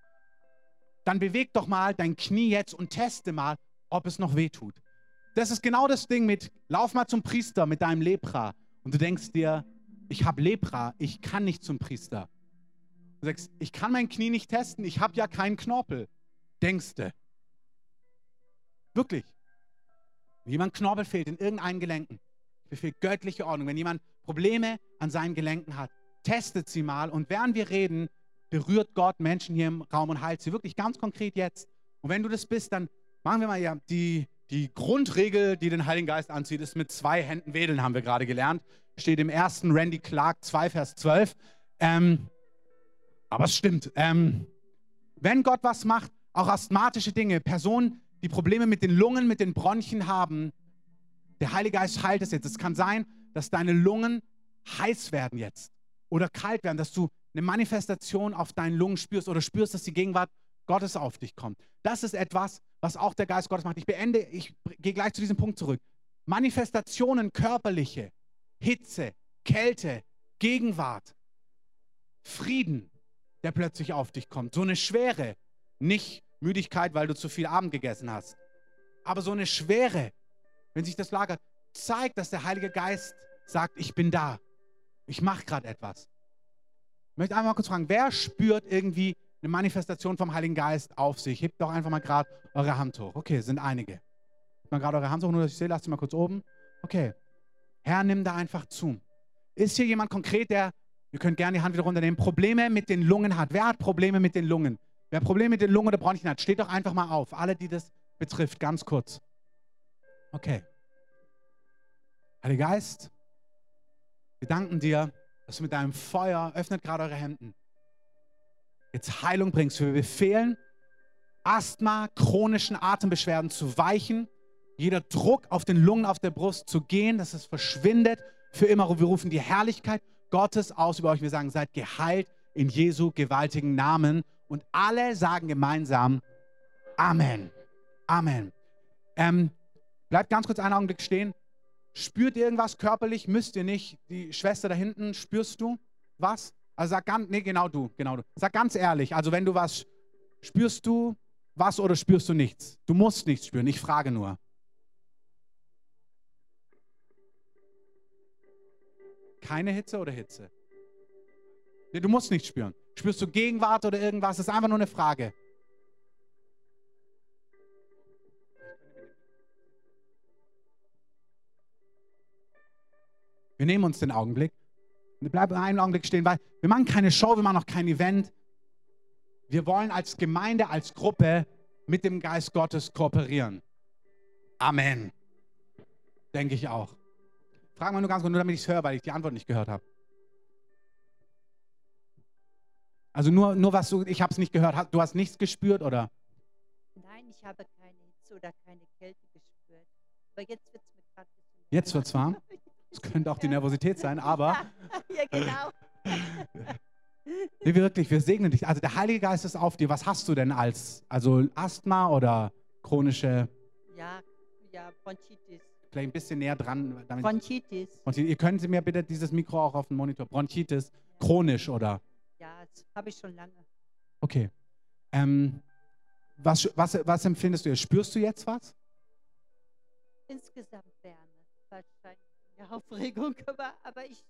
dann beweg doch mal dein Knie jetzt und teste mal, ob es noch weh tut. Das ist genau das Ding mit, lauf mal zum Priester mit deinem Lepra und du denkst dir, ich habe Lepra, ich kann nicht zum Priester. Du sagst, ich kann mein Knie nicht testen, ich habe ja keinen Knorpel. Denkst du. Wirklich. Wenn jemand Knorpel fehlt in irgendeinen Gelenken, befehlt göttliche Ordnung. Wenn jemand Probleme an seinen Gelenken hat, testet sie mal und während wir reden, berührt Gott Menschen hier im Raum und heilt sie. Wirklich ganz konkret jetzt. Und wenn du das bist, dann machen wir mal ja die, die Grundregel, die den Heiligen Geist anzieht, ist mit zwei Händen wedeln, haben wir gerade gelernt. Steht im ersten Randy Clark 2, Vers 12. Ähm, aber es stimmt. Ähm, wenn Gott was macht, auch asthmatische Dinge, Personen, die Probleme mit den Lungen, mit den Bronchien haben, der Heilige Geist heilt es jetzt. Es kann sein, dass deine Lungen heiß werden jetzt oder kalt werden, dass du eine Manifestation auf deinen Lungen spürst oder spürst, dass die Gegenwart Gottes auf dich kommt. Das ist etwas, was auch der Geist Gottes macht. Ich beende, ich gehe gleich zu diesem Punkt zurück. Manifestationen körperliche, Hitze, Kälte, Gegenwart, Frieden, der plötzlich auf dich kommt. So eine Schwere, nicht Müdigkeit, weil du zu viel Abend gegessen hast, aber so eine Schwere, wenn sich das lagert, zeigt, dass der Heilige Geist sagt, ich bin da. Ich mache gerade etwas. Ich möchte einmal kurz fragen, wer spürt irgendwie eine Manifestation vom Heiligen Geist auf sich? Hebt doch einfach mal gerade eure Hand hoch. Okay, sind einige. Hebt mal gerade eure Hand hoch, nur dass ich sehe, lasst sie mal kurz oben. Okay. Herr, nimm da einfach zu. Ist hier jemand konkret, der, ihr könnt gerne die Hand wieder runternehmen, Probleme mit den Lungen hat? Wer hat Probleme mit den Lungen? Wer Probleme mit den Lungen oder Bronchien hat, steht doch einfach mal auf. Alle, die das betrifft, ganz kurz. Okay. Heiliger Geist, wir danken dir, dass du mit deinem Feuer, öffnet gerade eure Händen, jetzt Heilung bringst. Wir befehlen, Asthma, chronischen Atembeschwerden zu weichen, jeder Druck auf den Lungen, auf der Brust zu gehen, dass es verschwindet für immer. Wir rufen die Herrlichkeit Gottes aus über euch. Wir sagen, seid geheilt in Jesu gewaltigen Namen. Und alle sagen gemeinsam Amen. Amen. Ähm, bleibt ganz kurz einen Augenblick stehen. Spürt ihr irgendwas körperlich? Müsst ihr nicht. Die Schwester da hinten, spürst du was? Also sag ganz, nee, genau du, genau du. Sag ganz ehrlich, also wenn du was, spürst du was oder spürst du nichts? Du musst nichts spüren, ich frage nur. Keine Hitze oder Hitze? Nee, du musst nichts spüren. Spürst du Gegenwart oder irgendwas? Das ist einfach nur eine Frage. Wir nehmen uns den Augenblick wir bleiben einen Augenblick stehen, weil wir machen keine Show, wir machen auch kein Event. Wir wollen als Gemeinde, als Gruppe mit dem Geist Gottes kooperieren. Amen. Denke ich auch. Frag mal nur ganz kurz, nur damit ich es höre, weil ich die Antwort nicht gehört habe. Also nur, nur was du, ich habe es nicht gehört. Du hast nichts gespürt, oder? Nein, ich habe keine Hitze oder keine Kälte gespürt. Aber jetzt wird es mir gerade Jetzt wird es warm? (laughs) Es könnte auch die Nervosität sein, (laughs) aber. (laughs) ja, genau. nee, wirklich, wir segnen dich. Also der Heilige Geist ist auf dir. Was hast du denn als, also Asthma oder chronische? Ja, ja, Bronchitis. Vielleicht ein bisschen näher dran. Bronchitis. Bronchitis. Ihr Sie mir bitte dieses Mikro auch auf den Monitor. Bronchitis, ja. chronisch oder? Ja, das habe ich schon lange. Okay. Ähm, was, was, was empfindest du jetzt? Spürst du jetzt was? Insgesamt Wärme. Wahrscheinlich Aufregung, (laughs) aber, aber ich,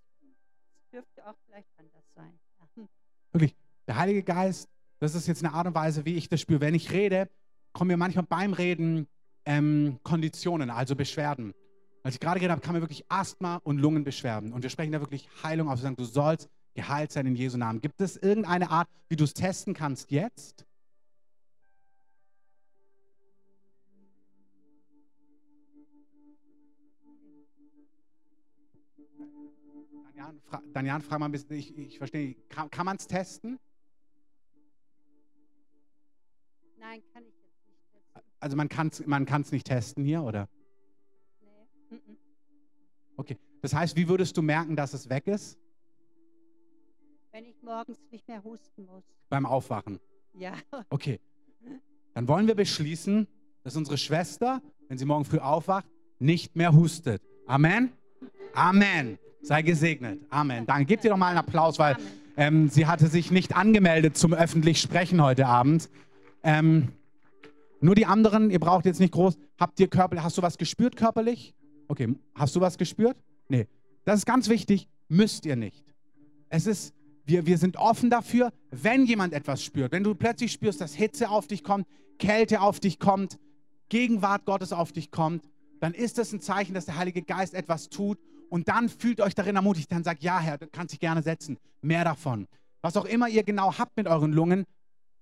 dürfte auch vielleicht anders sein. Ja. Wirklich, der Heilige Geist, das ist jetzt eine Art und Weise, wie ich das spüre. Wenn ich rede, kommen mir manchmal beim Reden ähm, Konditionen, also Beschwerden. Als ich gerade geredet habe, kam mir wirklich Asthma und Lungenbeschwerden. Und wir sprechen da wirklich Heilung auf. Wir sagen, du sollst geheilt sein in Jesu Namen. Gibt es irgendeine Art, wie du es testen kannst jetzt? Fra Danian frag mal ein bisschen, ich, ich verstehe, nicht. kann, kann man es testen? Nein, kann ich jetzt nicht testen. Also man kann es man kann's nicht testen hier, oder? Nee. Okay. Das heißt, wie würdest du merken, dass es weg ist? Wenn ich morgens nicht mehr husten muss. Beim Aufwachen. Ja. Okay. (laughs) Dann wollen wir beschließen, dass unsere Schwester, wenn sie morgen früh aufwacht, nicht mehr hustet. Amen? Amen. Sei gesegnet. Amen. Dann gebt ihr doch mal einen Applaus, weil ähm, sie hatte sich nicht angemeldet zum öffentlich Sprechen heute Abend. Ähm, nur die anderen, ihr braucht jetzt nicht groß. Habt ihr körperlich, hast du was gespürt körperlich? Okay, hast du was gespürt? Nee. Das ist ganz wichtig, müsst ihr nicht. Es ist, wir, wir sind offen dafür, wenn jemand etwas spürt. Wenn du plötzlich spürst, dass Hitze auf dich kommt, Kälte auf dich kommt, Gegenwart Gottes auf dich kommt, dann ist das ein Zeichen, dass der Heilige Geist etwas tut. Und dann fühlt euch darin ermutigt, dann sagt, ja Herr, du kannst dich gerne setzen. Mehr davon. Was auch immer ihr genau habt mit euren Lungen,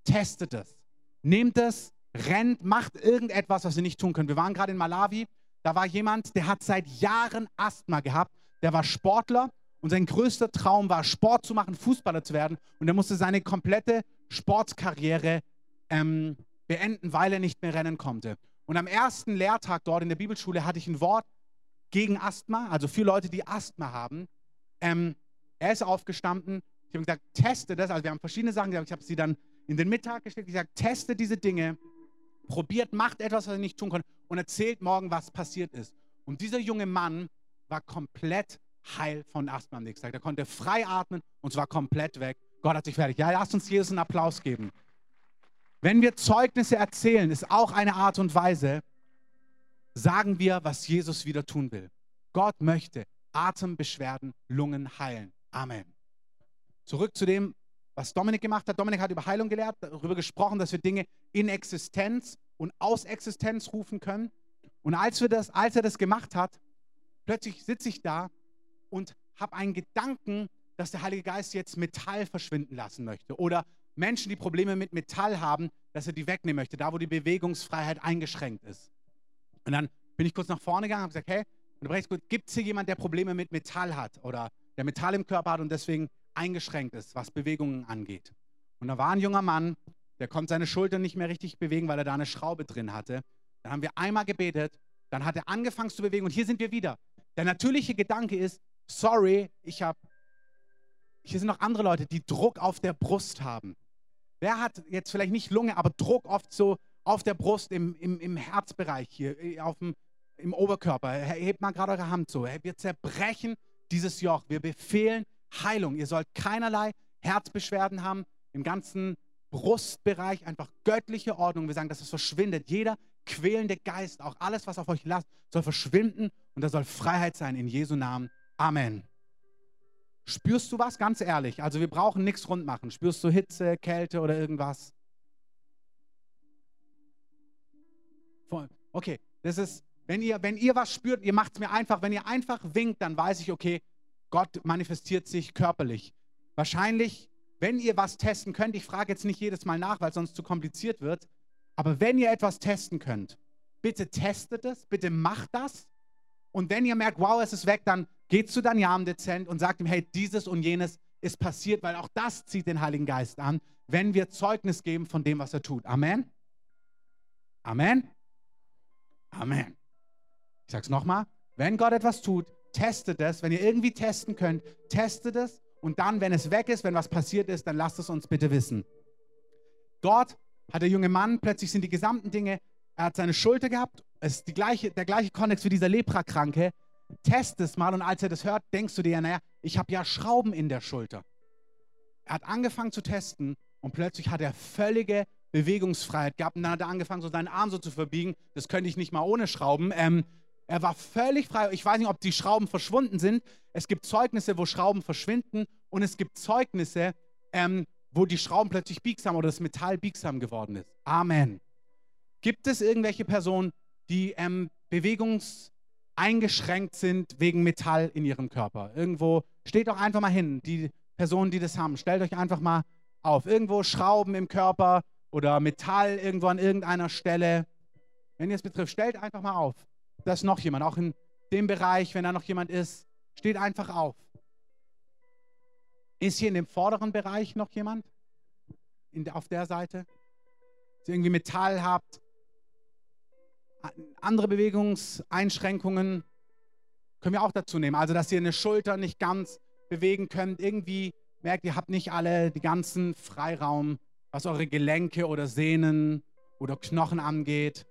testet es. Nehmt es, rennt, macht irgendetwas, was ihr nicht tun könnt. Wir waren gerade in Malawi, da war jemand, der hat seit Jahren Asthma gehabt. Der war Sportler und sein größter Traum war, Sport zu machen, Fußballer zu werden. Und er musste seine komplette Sportskarriere ähm, beenden, weil er nicht mehr rennen konnte. Und am ersten Lehrtag dort in der Bibelschule hatte ich ein Wort gegen Asthma, also für Leute, die Asthma haben. Ähm, er ist aufgestanden. Ich habe gesagt, teste das. Also wir haben verschiedene Sachen gesagt. Ich habe sie dann in den Mittag gestellt. Ich habe gesagt, teste diese Dinge. Probiert, macht etwas, was ihr nicht tun könnt und erzählt morgen, was passiert ist. Und dieser junge Mann war komplett heil von Asthma am nächsten Tag. Er konnte frei atmen und zwar komplett weg. Gott hat sich fertig. Ja, lasst uns Jesus einen Applaus geben. Wenn wir Zeugnisse erzählen, ist auch eine Art und Weise, sagen wir, was Jesus wieder tun will. Gott möchte Atembeschwerden, Lungen heilen. Amen. Zurück zu dem, was Dominik gemacht hat. Dominik hat über Heilung gelehrt, darüber gesprochen, dass wir Dinge in Existenz und aus Existenz rufen können. Und als, wir das, als er das gemacht hat, plötzlich sitze ich da und habe einen Gedanken, dass der Heilige Geist jetzt Metall verschwinden lassen möchte. Oder Menschen, die Probleme mit Metall haben, dass er die wegnehmen möchte, da wo die Bewegungsfreiheit eingeschränkt ist. Und dann bin ich kurz nach vorne gegangen und habe gesagt, hey, gibt es hier jemand, der Probleme mit Metall hat oder der Metall im Körper hat und deswegen eingeschränkt ist, was Bewegungen angeht? Und da war ein junger Mann, der konnte seine Schultern nicht mehr richtig bewegen, weil er da eine Schraube drin hatte. Dann haben wir einmal gebetet, dann hat er angefangen zu bewegen und hier sind wir wieder. Der natürliche Gedanke ist, sorry, ich habe, hier sind noch andere Leute, die Druck auf der Brust haben. Wer hat jetzt vielleicht nicht Lunge, aber Druck oft so auf der Brust, im, im, im Herzbereich hier, äh, auf dem, im Oberkörper? Hebt mal gerade eure Hand so. Wir zerbrechen dieses Joch. Wir befehlen Heilung. Ihr sollt keinerlei Herzbeschwerden haben. Im ganzen Brustbereich einfach göttliche Ordnung. Wir sagen, dass es verschwindet. Jeder quälende Geist, auch alles, was auf euch lasst, soll verschwinden und da soll Freiheit sein in Jesu Namen. Amen. Spürst du was? Ganz ehrlich. Also wir brauchen nichts rund machen. Spürst du Hitze, Kälte oder irgendwas? Okay, das ist, wenn ihr, wenn ihr was spürt, ihr macht es mir einfach. Wenn ihr einfach winkt, dann weiß ich, okay, Gott manifestiert sich körperlich. Wahrscheinlich, wenn ihr was testen könnt, ich frage jetzt nicht jedes Mal nach, weil sonst zu kompliziert wird, aber wenn ihr etwas testen könnt, bitte testet es, bitte macht das. Und wenn ihr merkt, wow, es ist weg, dann geht zu Daniel Dezent und sagt ihm, hey, dieses und jenes ist passiert, weil auch das zieht den Heiligen Geist an, wenn wir Zeugnis geben von dem, was er tut. Amen. Amen. Amen. Ich sage es nochmal. Wenn Gott etwas tut, testet es. Wenn ihr irgendwie testen könnt, testet es. Und dann, wenn es weg ist, wenn was passiert ist, dann lasst es uns bitte wissen. Dort hat der junge Mann, plötzlich sind die gesamten Dinge, er hat seine Schulter gehabt, es ist die gleiche, der gleiche Kontext wie dieser Leprakranke. Test es mal und als er das hört, denkst du dir, naja, ich habe ja Schrauben in der Schulter. Er hat angefangen zu testen und plötzlich hat er völlige Bewegungsfreiheit gehabt und dann hat er angefangen, so seinen Arm so zu verbiegen. Das könnte ich nicht mal ohne Schrauben. Ähm, er war völlig frei. Ich weiß nicht, ob die Schrauben verschwunden sind. Es gibt Zeugnisse, wo Schrauben verschwinden und es gibt Zeugnisse, ähm, wo die Schrauben plötzlich biegsam oder das Metall biegsam geworden ist. Amen. Gibt es irgendwelche Personen, die ähm, bewegungseingeschränkt sind wegen Metall in ihrem Körper? Irgendwo, steht doch einfach mal hin, die Personen, die das haben. Stellt euch einfach mal auf. Irgendwo Schrauben im Körper oder Metall irgendwo an irgendeiner Stelle. Wenn ihr es betrifft, stellt einfach mal auf. Da ist noch jemand, auch in dem Bereich, wenn da noch jemand ist, steht einfach auf. Ist hier in dem vorderen Bereich noch jemand? In auf der Seite? Dass ihr irgendwie Metall habt? Andere Bewegungseinschränkungen können wir auch dazu nehmen. Also, dass ihr eine Schulter nicht ganz bewegen könnt. Irgendwie merkt ihr, habt nicht alle die ganzen Freiraum, was eure Gelenke oder Sehnen oder Knochen angeht.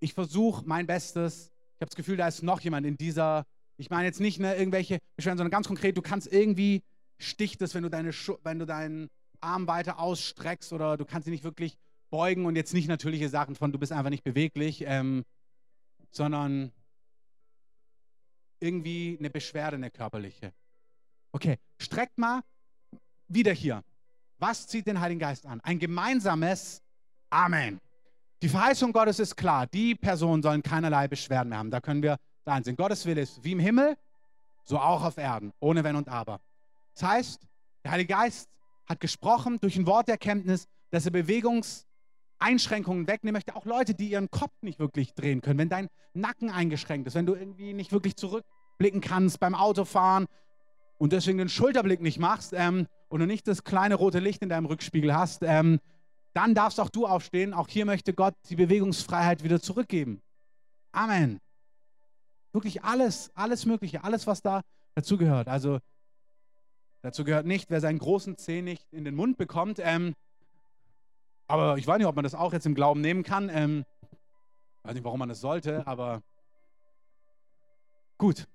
Ich versuche mein Bestes. Ich habe das Gefühl, da ist noch jemand in dieser. Ich meine jetzt nicht ne, irgendwelche Beschwerden, sondern ganz konkret, du kannst irgendwie sticht es, wenn du, deine wenn du deinen Arm weiter ausstreckst oder du kannst ihn nicht wirklich beugen und jetzt nicht natürliche Sachen von, du bist einfach nicht beweglich, ähm, sondern irgendwie eine Beschwerde, eine körperliche. Okay, streckt mal wieder hier. Was zieht den Heiligen Geist an? Ein gemeinsames Amen. Die Verheißung Gottes ist klar. Die Personen sollen keinerlei Beschwerden mehr haben. Da können wir da einsehen. Gottes Wille ist wie im Himmel, so auch auf Erden, ohne Wenn und Aber. Das heißt, der Heilige Geist hat gesprochen durch ein Wort der Erkenntnis, dass er Bewegungseinschränkungen wegnehmen möchte. Auch Leute, die ihren Kopf nicht wirklich drehen können. Wenn dein Nacken eingeschränkt ist, wenn du irgendwie nicht wirklich zurückblicken kannst beim Autofahren und deswegen den Schulterblick nicht machst ähm, und du nicht das kleine rote Licht in deinem Rückspiegel hast, ähm, dann darfst auch du aufstehen. Auch hier möchte Gott die Bewegungsfreiheit wieder zurückgeben. Amen. Wirklich alles, alles Mögliche, alles, was da dazugehört. Also dazu gehört nicht, wer seinen großen Zeh nicht in den Mund bekommt. Ähm, aber ich weiß nicht, ob man das auch jetzt im Glauben nehmen kann. Ähm, weiß nicht, warum man das sollte, aber gut.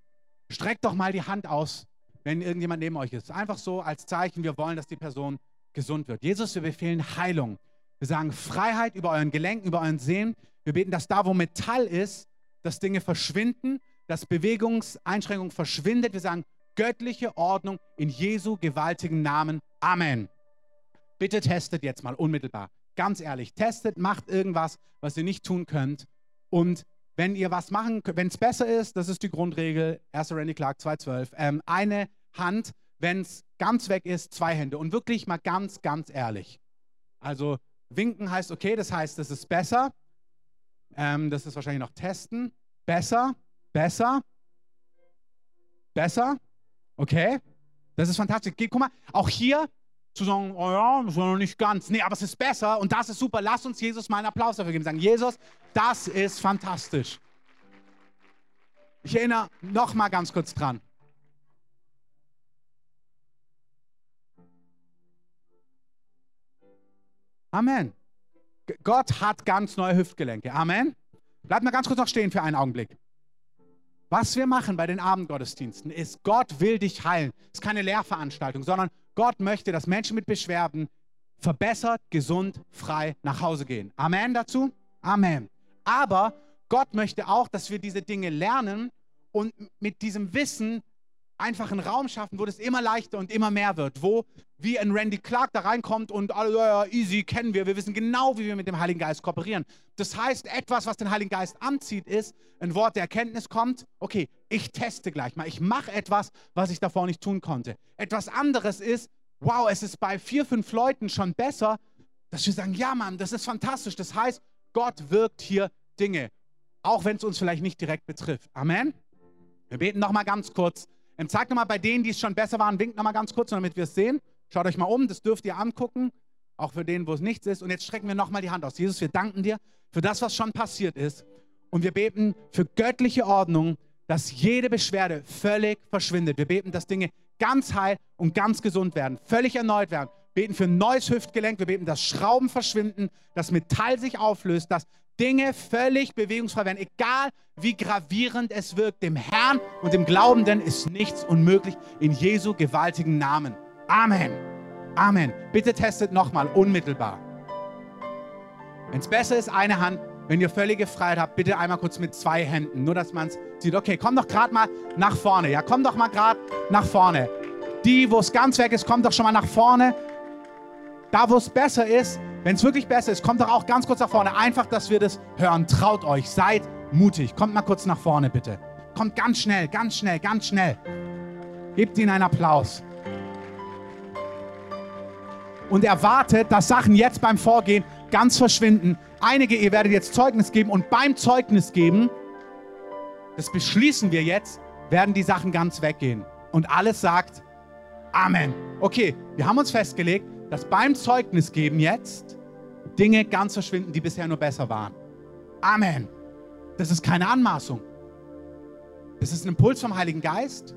Streckt doch mal die Hand aus, wenn irgendjemand neben euch ist. Einfach so als Zeichen, wir wollen, dass die Person gesund wird. Jesus, wir befehlen Heilung. Wir sagen Freiheit über euren Gelenken, über euren Sehnen. Wir beten, dass da, wo Metall ist, dass Dinge verschwinden, dass Bewegungseinschränkung verschwindet. Wir sagen göttliche Ordnung in Jesu gewaltigen Namen. Amen. Bitte testet jetzt mal unmittelbar. Ganz ehrlich, testet, macht irgendwas, was ihr nicht tun könnt. Und wenn ihr was machen könnt, wenn es besser ist, das ist die Grundregel, 1. Randy Clark 2.12, ähm, eine Hand wenn es ganz weg ist, zwei Hände. Und wirklich mal ganz, ganz ehrlich. Also winken heißt okay, das heißt, das ist besser. Ähm, das ist wahrscheinlich noch testen. Besser, besser, besser. Okay, das ist fantastisch. Guck mal, auch hier zu sagen, oh ja, das ist noch nicht ganz. Nee, aber es ist besser und das ist super. Lass uns Jesus mal einen Applaus dafür geben. Sagen, Jesus, das ist fantastisch. Ich erinnere noch mal ganz kurz dran. Amen. Gott hat ganz neue Hüftgelenke. Amen. Bleibt mal ganz kurz noch stehen für einen Augenblick. Was wir machen bei den Abendgottesdiensten ist, Gott will dich heilen. Es ist keine Lehrveranstaltung, sondern Gott möchte, dass Menschen mit Beschwerden verbessert, gesund, frei nach Hause gehen. Amen dazu? Amen. Aber Gott möchte auch, dass wir diese Dinge lernen und mit diesem Wissen einfach einen Raum schaffen, wo das immer leichter und immer mehr wird, wo wie ein Randy Clark da reinkommt und alle, ja, easy, kennen wir, wir wissen genau, wie wir mit dem Heiligen Geist kooperieren. Das heißt, etwas, was den Heiligen Geist anzieht, ist, ein Wort der Erkenntnis kommt, okay, ich teste gleich mal, ich mache etwas, was ich davor nicht tun konnte. Etwas anderes ist, wow, es ist bei vier, fünf Leuten schon besser, dass wir sagen, ja Mann, das ist fantastisch. Das heißt, Gott wirkt hier Dinge, auch wenn es uns vielleicht nicht direkt betrifft. Amen. Wir beten nochmal ganz kurz ähm, zeigt nochmal bei denen, die es schon besser waren, winkt nochmal ganz kurz, damit wir es sehen. Schaut euch mal um, das dürft ihr angucken, auch für den, wo es nichts ist. Und jetzt strecken wir nochmal die Hand aus. Jesus, wir danken dir für das, was schon passiert ist. Und wir beten für göttliche Ordnung, dass jede Beschwerde völlig verschwindet. Wir beten, dass Dinge ganz heil und ganz gesund werden, völlig erneut werden. Beten für ein neues Hüftgelenk. Wir beten, dass Schrauben verschwinden, dass Metall sich auflöst, dass Dinge völlig bewegungsfrei werden, egal wie gravierend es wirkt. Dem Herrn und dem Glaubenden ist nichts unmöglich in Jesu gewaltigen Namen. Amen. Amen. Bitte testet nochmal unmittelbar. Wenn es besser ist, eine Hand. Wenn ihr völlige Freiheit habt, bitte einmal kurz mit zwei Händen, nur dass man es sieht. Okay, komm doch gerade mal nach vorne. Ja, komm doch mal gerade nach vorne. Die, wo es ganz weg ist, kommt doch schon mal nach vorne. Da, wo es besser ist, wenn es wirklich besser ist, kommt doch auch ganz kurz nach vorne. Einfach, dass wir das hören. Traut euch, seid mutig. Kommt mal kurz nach vorne, bitte. Kommt ganz schnell, ganz schnell, ganz schnell. Gebt ihnen einen Applaus. Und erwartet, dass Sachen jetzt beim Vorgehen ganz verschwinden. Einige, ihr werdet jetzt Zeugnis geben und beim Zeugnis geben, das beschließen wir jetzt, werden die Sachen ganz weggehen. Und alles sagt Amen. Okay, wir haben uns festgelegt, dass beim Zeugnis geben jetzt Dinge ganz verschwinden, die bisher nur besser waren. Amen. Das ist keine Anmaßung. Das ist ein Impuls vom Heiligen Geist.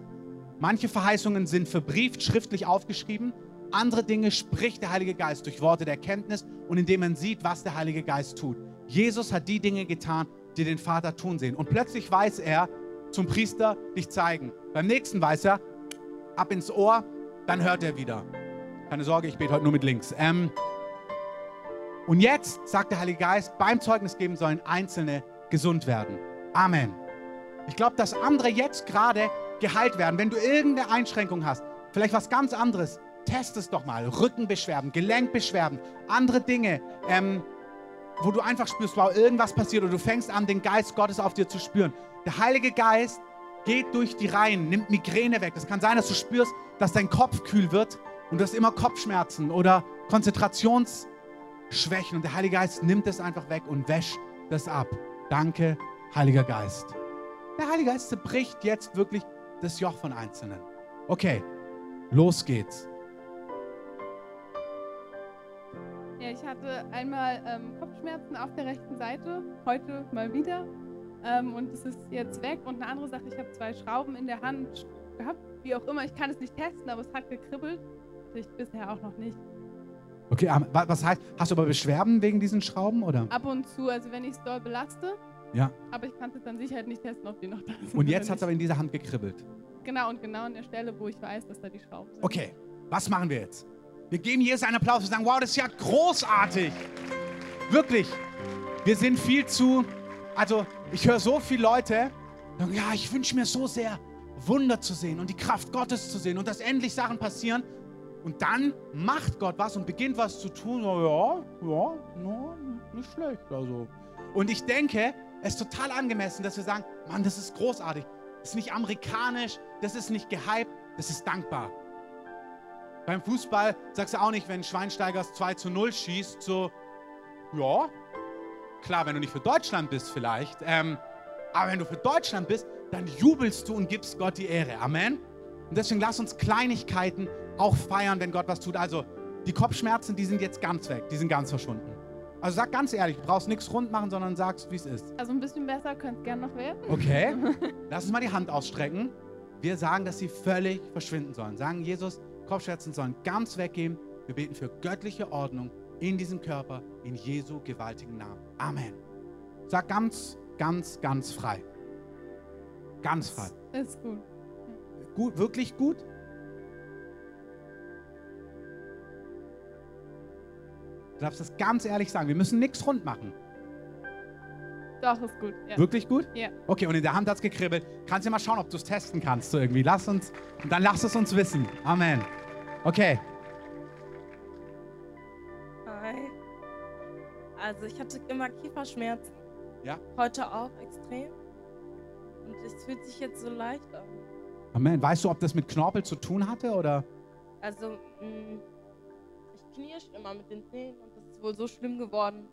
Manche Verheißungen sind verbrieft, schriftlich aufgeschrieben. Andere Dinge spricht der Heilige Geist durch Worte der Kenntnis und indem man sieht, was der Heilige Geist tut. Jesus hat die Dinge getan, die den Vater tun sehen. Und plötzlich weiß er, zum Priester dich zeigen. Beim nächsten weiß er, ab ins Ohr, dann hört er wieder. Keine Sorge, ich bete heute nur mit links. Ähm, und jetzt sagt der Heilige Geist, beim Zeugnis geben sollen Einzelne gesund werden. Amen. Ich glaube, dass andere jetzt gerade geheilt werden. Wenn du irgendeine Einschränkung hast, vielleicht was ganz anderes, test es doch mal. Rückenbeschwerden, Gelenkbeschwerden, andere Dinge, ähm, wo du einfach spürst, wow, irgendwas passiert oder du fängst an, den Geist Gottes auf dir zu spüren. Der Heilige Geist geht durch die Reihen, nimmt Migräne weg. Es kann sein, dass du spürst, dass dein Kopf kühl wird und du hast immer Kopfschmerzen oder Konzentrationsschwächen und der Heilige Geist nimmt es einfach weg und wäscht das ab. Danke, Heiliger Geist. Der Heilige Geist zerbricht jetzt wirklich das Joch von Einzelnen. Okay, los geht's. Ja, ich hatte einmal ähm, Kopfschmerzen auf der rechten Seite, heute mal wieder. Ähm, und es ist jetzt weg. Und eine andere Sache, ich habe zwei Schrauben in der Hand gehabt, wie auch immer. Ich kann es nicht testen, aber es hat gekribbelt. Ich bisher auch noch nicht. Okay, wa- was heißt, hast du aber Beschwerden wegen diesen Schrauben oder? Ab und zu, also wenn ich es doll belaste, Ja. aber ich kann es dann sicher nicht testen, ob die noch da sind. Und jetzt hat es aber in dieser Hand gekribbelt. Genau, und genau an der Stelle, wo ich weiß, dass da die Schrauben sind. Okay, was machen wir jetzt? Wir geben Jesus einen Applaus und sagen, wow, das ist ja großartig. Wirklich. Wir sind viel zu, also ich höre so viele Leute, sagen, ja, ich wünsche mir so sehr, Wunder zu sehen und die Kraft Gottes zu sehen und dass endlich Sachen passieren. Und dann macht Gott was und beginnt was zu tun. So, ja, ja, ja, nicht schlecht. Also. Und ich denke, es ist total angemessen, dass wir sagen, Mann, das ist großartig. Das ist nicht amerikanisch, das ist nicht gehypt, das ist dankbar. Beim Fußball sagst du auch nicht, wenn Schweinsteigers 2 zu 0 schießt, so, ja, klar, wenn du nicht für Deutschland bist vielleicht, ähm, aber wenn du für Deutschland bist, dann jubelst du und gibst Gott die Ehre. Amen. Und deswegen lass uns Kleinigkeiten auch feiern, wenn Gott was tut. Also die Kopfschmerzen, die sind jetzt ganz weg, die sind ganz verschwunden. Also sag ganz ehrlich, du brauchst nichts rund machen, sondern sagst, wie es ist. Also ein bisschen besser könnte es gerne noch werden. Okay, (laughs) lass uns mal die Hand ausstrecken. Wir sagen, dass sie völlig verschwinden sollen. Sagen, Jesus, Kopfschmerzen sollen ganz weggehen. Wir beten für göttliche Ordnung in diesem Körper, in Jesu gewaltigen Namen. Amen. Sag ganz, ganz, ganz frei. Ganz frei. Ist gut. Gut, wirklich gut? Du darfst das ganz ehrlich sagen. Wir müssen nichts rund machen. Doch, ist gut. Ja. Wirklich gut? Ja. Okay, und in der Hand hat es gekribbelt. Kannst du mal schauen, ob du es testen kannst so irgendwie. Lass uns, und dann lass es uns wissen. Amen. Okay. Hi. Also ich hatte immer Kieferschmerzen. Ja. Heute auch extrem. Und es fühlt sich jetzt so leicht an. Amen. Weißt du, ob das mit Knorpel zu tun hatte oder? Also mh, ich knirsch immer mit den Zähnen und das ist wohl so schlimm geworden,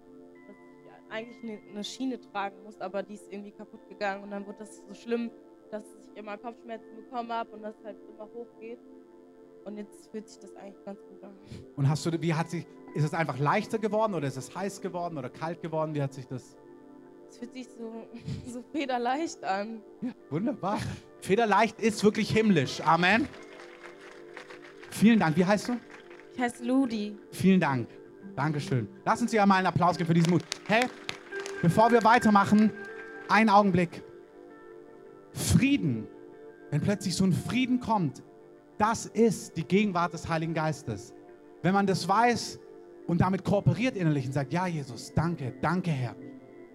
dass ich eigentlich eine, eine Schiene tragen muss, aber die ist irgendwie kaputt gegangen und dann wurde das so schlimm, dass ich immer Kopfschmerzen bekommen habe und das halt immer hochgeht. Und jetzt fühlt sich das eigentlich ganz gut an. Und hast du, wie hat sich, ist es einfach leichter geworden oder ist es heiß geworden oder kalt geworden? Wie hat sich das? Es fühlt sich so, (laughs) so federleicht an. Ja, wunderbar. Federleicht ist wirklich himmlisch. Amen. Vielen Dank. Wie heißt du? Ich heiße Ludi. Vielen Dank. Dankeschön. Lass uns ja mal einen Applaus geben für diesen Mut. Hey, bevor wir weitermachen, einen Augenblick. Frieden, wenn plötzlich so ein Frieden kommt, das ist die Gegenwart des Heiligen Geistes. Wenn man das weiß und damit kooperiert innerlich und sagt, ja Jesus, danke, danke Herr.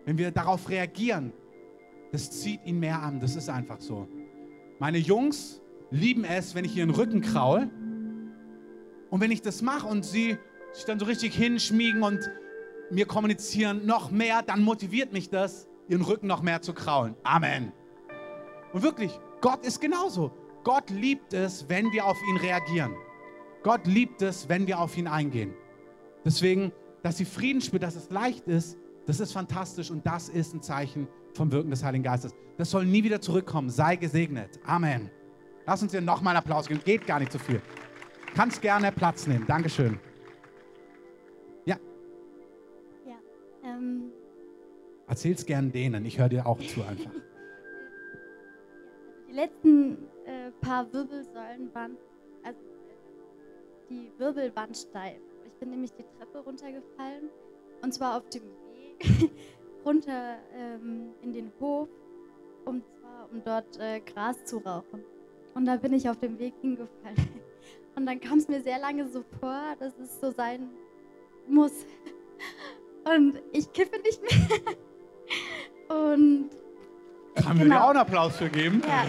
Wenn wir darauf reagieren, das zieht ihn mehr an. Das ist einfach so. Meine Jungs lieben es, wenn ich ihren Rücken kraul. Und wenn ich das mache und sie sich dann so richtig hinschmiegen und mir kommunizieren noch mehr, dann motiviert mich das, ihren Rücken noch mehr zu kraulen. Amen. Und wirklich, Gott ist genauso. Gott liebt es, wenn wir auf ihn reagieren. Gott liebt es, wenn wir auf ihn eingehen. Deswegen, dass sie Frieden spürt, dass es leicht ist, das ist fantastisch und das ist ein Zeichen vom Wirken des Heiligen Geistes. Das soll nie wieder zurückkommen. Sei gesegnet. Amen. Lass uns ihr nochmal einen Applaus geben. Geht gar nicht so viel. Kannst gerne Platz nehmen. Dankeschön. Ja, Ja, ähm, erzähl's gern denen. Ich höre dir auch zu einfach. (laughs) die letzten äh, paar Wirbelsäulen waren, also die Wirbel waren steif. Ich bin nämlich die Treppe runtergefallen und zwar auf dem Weg (laughs) runter ähm, in den Hof, um zwar um dort äh, Gras zu rauchen. Und da bin ich auf dem Weg hingefallen. (laughs) Und dann kam es mir sehr lange so vor, dass es so sein muss. Und ich kiffe nicht mehr. Und Kann mir Genau. dir auch einen Applaus für geben? ja.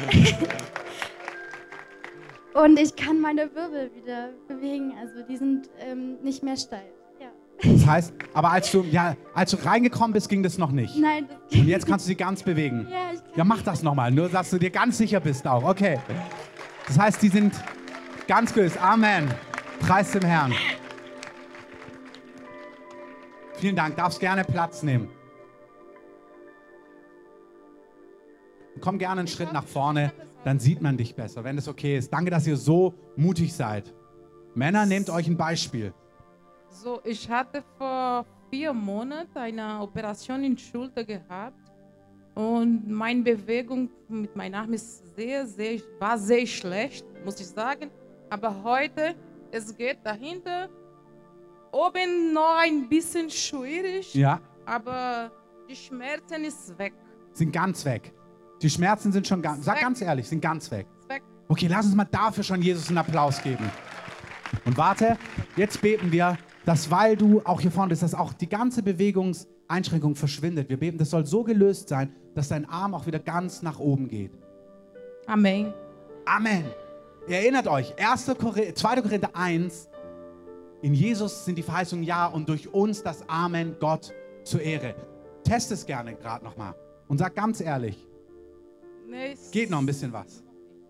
Und ich kann meine Wirbel wieder bewegen. Also die sind ähm, nicht mehr steif. Ja. Das heißt, aber als du, ja, als du reingekommen bist, ging das noch nicht. Nein, Und jetzt kannst du sie ganz bewegen. ja, ich kann Ja, mach das nochmal, nur dass du dir ganz sicher bist auch. Okay. Das heißt, die sind ganz gelöst. Amen. Preis dem Herrn. Vielen Dank. Darfst gerne Platz nehmen. Komm gerne einen Schritt nach vorne, dann sieht man dich besser, wenn es okay ist. Danke, dass ihr so mutig seid. Männer, nehmt euch ein Beispiel. So, ich hatte vor vier Monaten eine Operation in Schulter gehabt und meine Bewegung mit meinem Arm ist sehr, sehr, war sehr schlecht, muss ich sagen. Aber heute, es geht dahinter. Oben noch ein bisschen schwierig, Ja, aber die Schmerzen ist weg. sind ganz weg. Die Schmerzen sind schon ganz, sag Weg. ganz ehrlich, sind ganz weg. Weg. Okay, lass uns mal dafür schon Jesus einen Applaus geben. Und warte, jetzt beten wir, dass weil du auch hier vorne bist, dass auch die ganze Bewegungseinschränkung verschwindet. Wir beten, das soll so gelöst sein, dass dein Arm auch wieder ganz nach oben geht. Amém. Amen. Ihr erinnert euch, 1. Korinther, 2. Korinther 1, in Jesus sind die Verheißungen ja und durch uns das Amen Gott zur Ehre. Test es gerne gerade nochmal und sag ganz ehrlich, Nee, Geht noch ein bisschen was.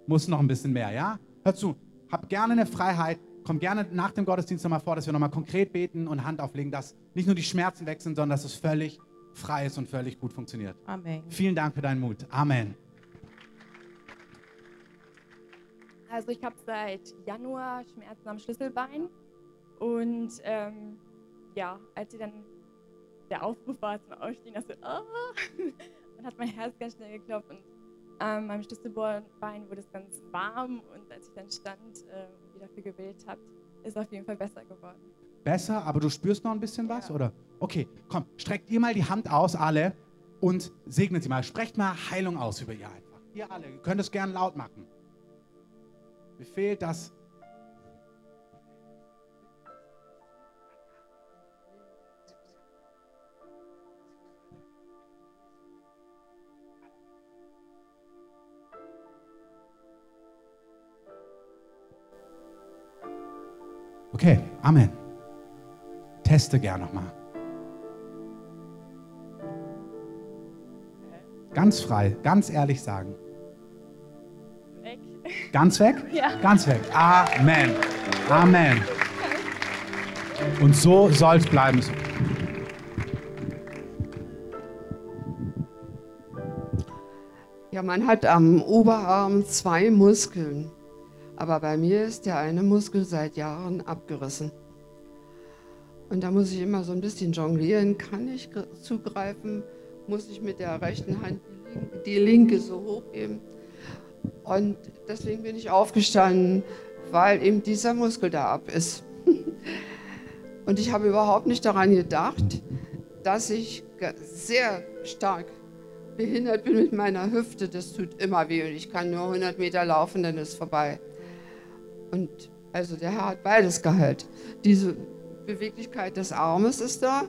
Muss noch ein bisschen mehr, ja? Hör zu, hab gerne eine Freiheit. Komm gerne nach dem Gottesdienst nochmal vor, dass wir nochmal konkret beten und Hand auflegen, dass nicht nur die Schmerzen weg sind, sondern dass es völlig frei ist und völlig gut funktioniert. Amém. Vielen Dank für deinen Mut. Amen. Also ich habe seit Januar Schmerzen am Schlüsselbein und ähm, ja, als sie dann der Aufruf war zum Aufstehen, dass so, ah, (laughs) dann hat mein Herz ganz schnell geklopft und ähm, meinem Schlüsselbein wurde es ganz warm und als ich dann stand äh, und wieder für gewählt habe, ist es auf jeden Fall besser geworden. Besser, aber du spürst noch ein bisschen was, Ja. oder? Okay, komm, streckt ihr mal die Hand aus, alle, und segnet sie mal. Sprecht mal Heilung aus über ihr einfach. Ihr alle, ihr könnt es gern laut machen. Mir fehlt das. Okay, Amen. Teste gern nochmal. Ganz frei, ganz ehrlich sagen. Ganz weg? Ja. Ganz weg. Amen. Amen. Und so soll es bleiben. Ja, man hat am Oberarm zwei Muskeln. Aber bei mir ist der eine Muskel seit Jahren abgerissen. Und da muss ich immer so ein bisschen jonglieren. Kann ich gr- zugreifen? Muss ich mit der rechten Hand die linke, die linke so hochheben? Und deswegen bin ich aufgestanden, weil eben dieser Muskel da ab ist. (laughs) Und ich habe überhaupt nicht daran gedacht, dass ich sehr stark behindert bin mit meiner Hüfte. Das tut immer weh und ich kann nur 100 Meter laufen, dann ist vorbei. Und also der Herr hat beides geheilt. Diese Beweglichkeit des Armes ist da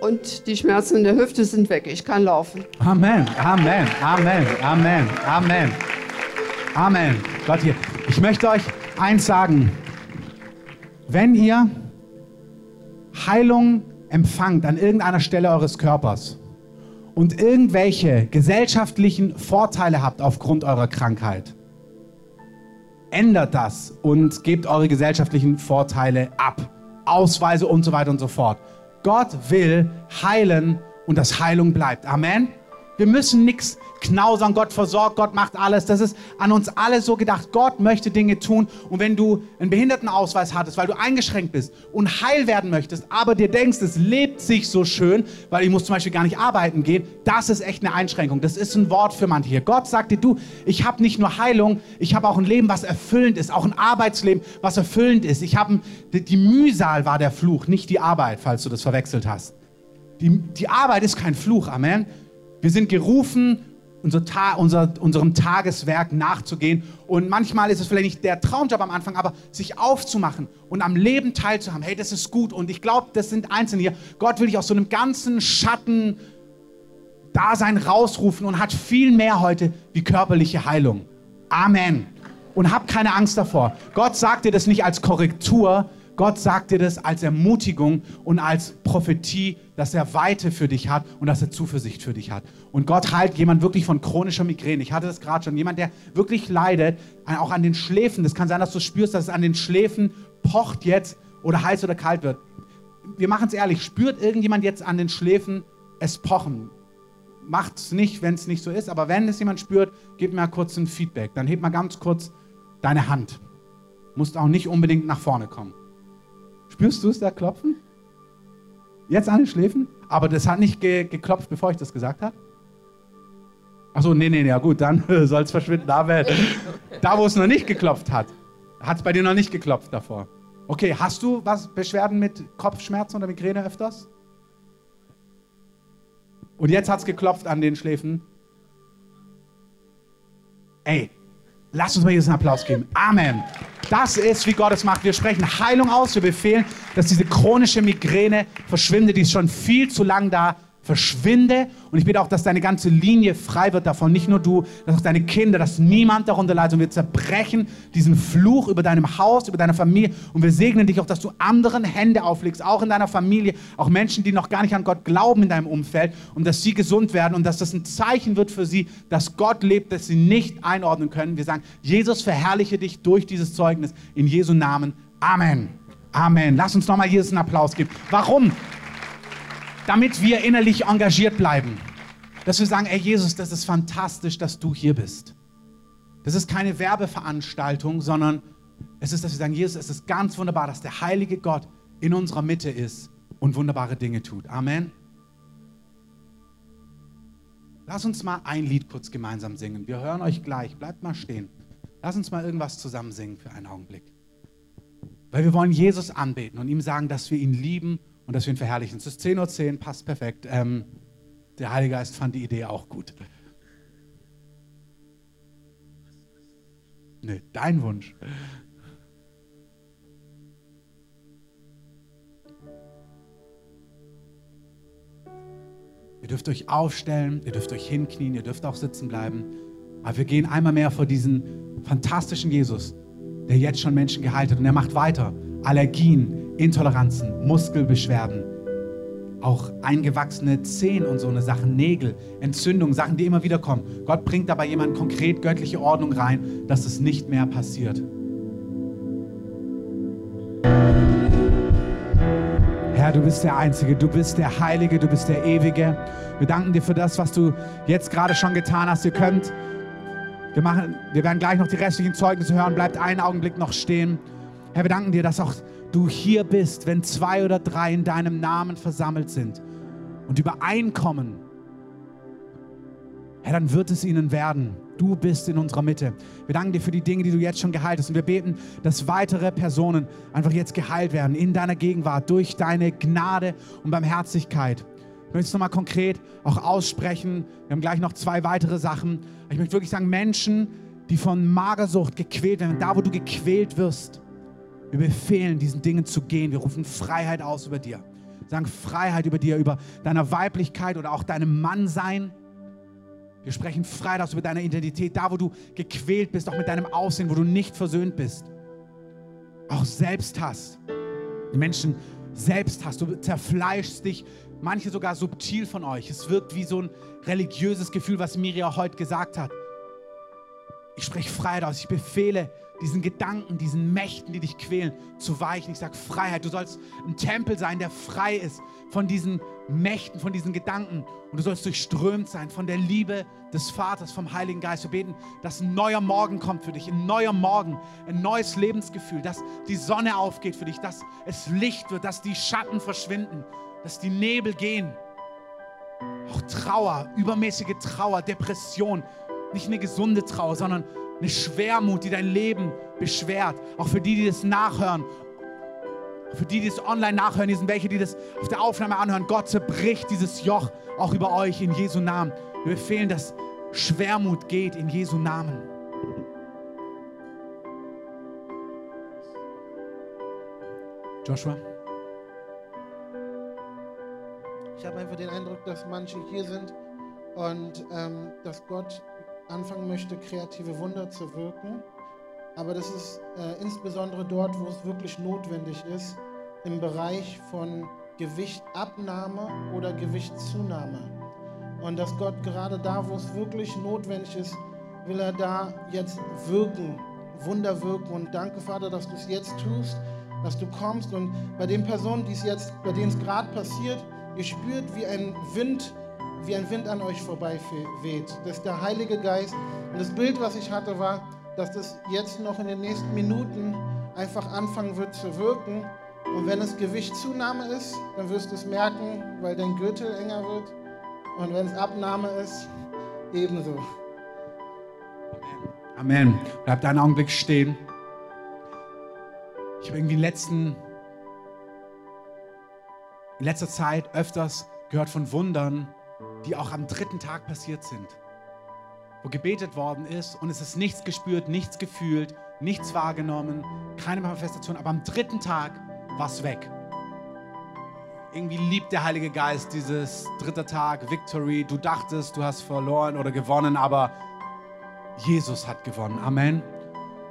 und die Schmerzen in der Hüfte sind weg. Ich kann laufen. Amen, Amen, Amen, Amen, Amen. Amen. Gott hier. Ich möchte euch eins sagen. Wenn ihr Heilung empfangt an irgendeiner Stelle eures Körpers und irgendwelche gesellschaftlichen Vorteile habt aufgrund eurer Krankheit, ändert das und gebt eure gesellschaftlichen Vorteile ab. Ausweise und so weiter und so fort. Gott will heilen und dass Heilung bleibt. Amen. Wir müssen nichts knausern. Gott versorgt, Gott macht alles. Das ist an uns alle so gedacht. Gott möchte Dinge tun. Und wenn du einen Behindertenausweis hattest, weil du eingeschränkt bist und heil werden möchtest, aber dir denkst, es lebt sich so schön, weil ich muss zum Beispiel gar nicht arbeiten gehen, das ist echt eine Einschränkung. Das ist ein Wort für manche hier. Gott sagt dir, du, ich habe nicht nur Heilung, ich habe auch ein Leben, was erfüllend ist, auch ein Arbeitsleben, was erfüllend ist. Ich habe die, Mühsal war der Fluch, nicht die Arbeit, falls du das verwechselt hast. Die, die Arbeit ist kein Fluch, Amen. Wir sind gerufen, unser Ta unser, unserem Tageswerk nachzugehen. Und manchmal ist es vielleicht nicht der Traumjob am Anfang, aber sich aufzumachen und am Leben teilzuhaben. Hey, das ist gut. Und ich glaube, das sind Einzelne hier. Gott will dich aus so einem ganzen Schatten Dasein rausrufen und hat viel mehr heute wie körperliche Heilung. Amen. Und hab keine Angst davor. Gott sagt dir das nicht als Korrektur, Gott sagt dir das als Ermutigung und als Prophetie, dass er Weite für dich hat und dass er Zuversicht für dich hat. Und Gott heilt jemand wirklich von chronischer Migräne. Ich hatte das gerade schon. Jemand, der wirklich leidet, auch an den Schläfen. Das kann sein, dass du spürst, dass es an den Schläfen pocht jetzt oder heiß oder kalt wird. Wir machen es ehrlich. Spürt irgendjemand jetzt an den Schläfen es pochen? Macht es nicht, wenn es nicht so ist. Aber wenn es jemand spürt, gib mir kurz ein Feedback. Dann heb mal ganz kurz deine Hand. Musst auch nicht unbedingt nach vorne kommen. Spürst du es da klopfen? Jetzt an den Schläfen? Aber das hat nicht ge geklopft, bevor ich das gesagt habe? Achso, nee, nee, ja gut, dann (laughs) soll es verschwinden. Aber da, wo es noch nicht geklopft hat, hat es bei dir noch nicht geklopft davor. Okay, hast du was Beschwerden mit Kopfschmerzen oder Migräne öfters? Und jetzt hat es geklopft an den Schläfen. Ey, lass uns mal hier einen Applaus geben. Amen. Das ist, wie Gott es macht. Wir sprechen Heilung aus. Wir befehlen, dass diese chronische Migräne verschwindet. Die ist schon viel zu lang da. Verschwinde. Und ich bitte auch, dass deine ganze Linie frei wird davon. Nicht nur du, dass auch deine Kinder, dass niemand darunter leidet. Und wir zerbrechen diesen Fluch über deinem Haus, über deine Familie. Und wir segnen dich auch, dass du anderen Hände auflegst, auch in deiner Familie, auch Menschen, die noch gar nicht an Gott glauben in deinem Umfeld. Und dass sie gesund werden und dass das ein Zeichen wird für sie, dass Gott lebt, dass sie nicht einordnen können. Wir sagen, Jesus, verherrliche dich durch dieses Zeugnis. In Jesu Namen. Amen. Amen. Lass uns nochmal hier einen Applaus geben. Warum? Damit wir innerlich engagiert bleiben. Dass wir sagen, ey Jesus, das ist fantastisch, dass du hier bist. Das ist keine Werbeveranstaltung, sondern es ist, dass wir sagen, Jesus, es ist ganz wunderbar, dass der heilige Gott in unserer Mitte ist und wunderbare Dinge tut. Amen. Lass uns mal ein Lied kurz gemeinsam singen. Wir hören euch gleich. Bleibt mal stehen. Lass uns mal irgendwas zusammen singen für einen Augenblick. Weil wir wollen Jesus anbeten und ihm sagen, dass wir ihn lieben und dass wir ihn verherrlichen. Es ist 10.10 Uhr, passt perfekt. Ähm, der Heilige Geist fand die Idee auch gut. Nee, dein Wunsch. Ihr dürft euch aufstellen, ihr dürft euch hinknien, ihr dürft auch sitzen bleiben. Aber wir gehen einmal mehr vor diesen fantastischen Jesus, der jetzt schon Menschen geheilt hat. Und er macht weiter. Allergien, Intoleranzen, Muskelbeschwerden, auch eingewachsene Zehen und so eine Sachen, Nägel, Entzündungen, Sachen, die immer wieder kommen. Gott bringt dabei jemand konkret göttliche Ordnung rein, dass es nicht mehr passiert. Herr, du bist der Einzige, du bist der Heilige, du bist der Ewige. Wir danken dir für das, was du jetzt gerade schon getan hast. Ihr könnt, wir, machen, wir werden gleich noch die restlichen Zeugnisse hören. Bleibt einen Augenblick noch stehen. Herr, wir danken dir, dass auch du hier bist, wenn zwei oder drei in deinem Namen versammelt sind und übereinkommen, Herr, dann wird es ihnen werden. Du bist in unserer Mitte. Wir danken dir für die Dinge, die du jetzt schon geheilt hast. Und wir beten, dass weitere Personen einfach jetzt geheilt werden in deiner Gegenwart durch deine Gnade und Barmherzigkeit. Ich möchte es nochmal konkret auch aussprechen. Wir haben gleich noch zwei weitere Sachen. Ich möchte wirklich sagen, Menschen, die von Magersucht gequält werden, da wo du gequält wirst, wir befehlen, diesen Dingen zu gehen. Wir rufen Freiheit aus über dir. Wir sagen Freiheit über dir, über deiner Weiblichkeit oder auch deinem Mannsein. Wir sprechen Freiheit aus über deine Identität, da wo du gequält bist, auch mit deinem Aussehen, wo du nicht versöhnt bist. Auch Selbsthass. Die Menschen Selbsthass. Du zerfleischst dich, manche sogar subtil von euch. Es wirkt wie so ein religiöses Gefühl, was Miriam heute gesagt hat. Ich spreche Freiheit aus. Ich befehle diesen Gedanken, diesen Mächten, die dich quälen, zu weichen. Ich sage Freiheit. Du sollst ein Tempel sein, der frei ist von diesen Mächten, von diesen Gedanken. Und du sollst durchströmt sein von der Liebe des Vaters, vom Heiligen Geist. Wir beten, dass ein neuer Morgen kommt für dich, ein neuer Morgen, ein neues Lebensgefühl, dass die Sonne aufgeht für dich, dass es Licht wird, dass die Schatten verschwinden, dass die Nebel gehen. Auch Trauer, übermäßige Trauer, Depression, nicht eine gesunde Trauer, sondern eine Schwermut, die dein Leben beschwert. Auch für die, die das nachhören. Für die, die das online nachhören, die sind welche, die das auf der Aufnahme anhören. Gott zerbricht dieses Joch auch über euch in Jesu Namen. Wir befehlen, dass Schwermut geht in Jesu Namen. Joshua? Ich habe einfach den Eindruck, dass manche hier sind und ähm, dass Gott anfangen möchte, kreative Wunder zu wirken. Aber das ist äh, insbesondere dort, wo es wirklich notwendig ist, im Bereich von Gewichtabnahme oder Gewichtszunahme. Und dass Gott gerade da, wo es wirklich notwendig ist, will er da jetzt wirken, Wunder wirken. Und danke, Vater, dass du es jetzt tust, dass du kommst. Und bei den Personen, die es jetzt, bei denen es gerade passiert, ihr spürt, wie ein Wind wie ein Wind an euch vorbei weht. Das ist der Heilige Geist. Und das Bild, was ich hatte, war, dass das jetzt noch in den nächsten Minuten einfach anfangen wird zu wirken. Und wenn es Gewichtszunahme ist, dann wirst du es merken, weil dein Gürtel enger wird. Und wenn es Abnahme ist, ebenso. Amen. Bleib da einen Augenblick stehen. Ich habe irgendwie in, letzten, in letzter Zeit öfters gehört von Wundern, die auch am dritten Tag passiert sind. Wo gebetet worden ist und es ist nichts gespürt, nichts gefühlt, nichts wahrgenommen, keine Manifestation, aber am dritten Tag war es weg. Irgendwie liebt der Heilige Geist dieses dritte Tag, Victory. Du dachtest, du hast verloren oder gewonnen, aber Jesus hat gewonnen. Amen.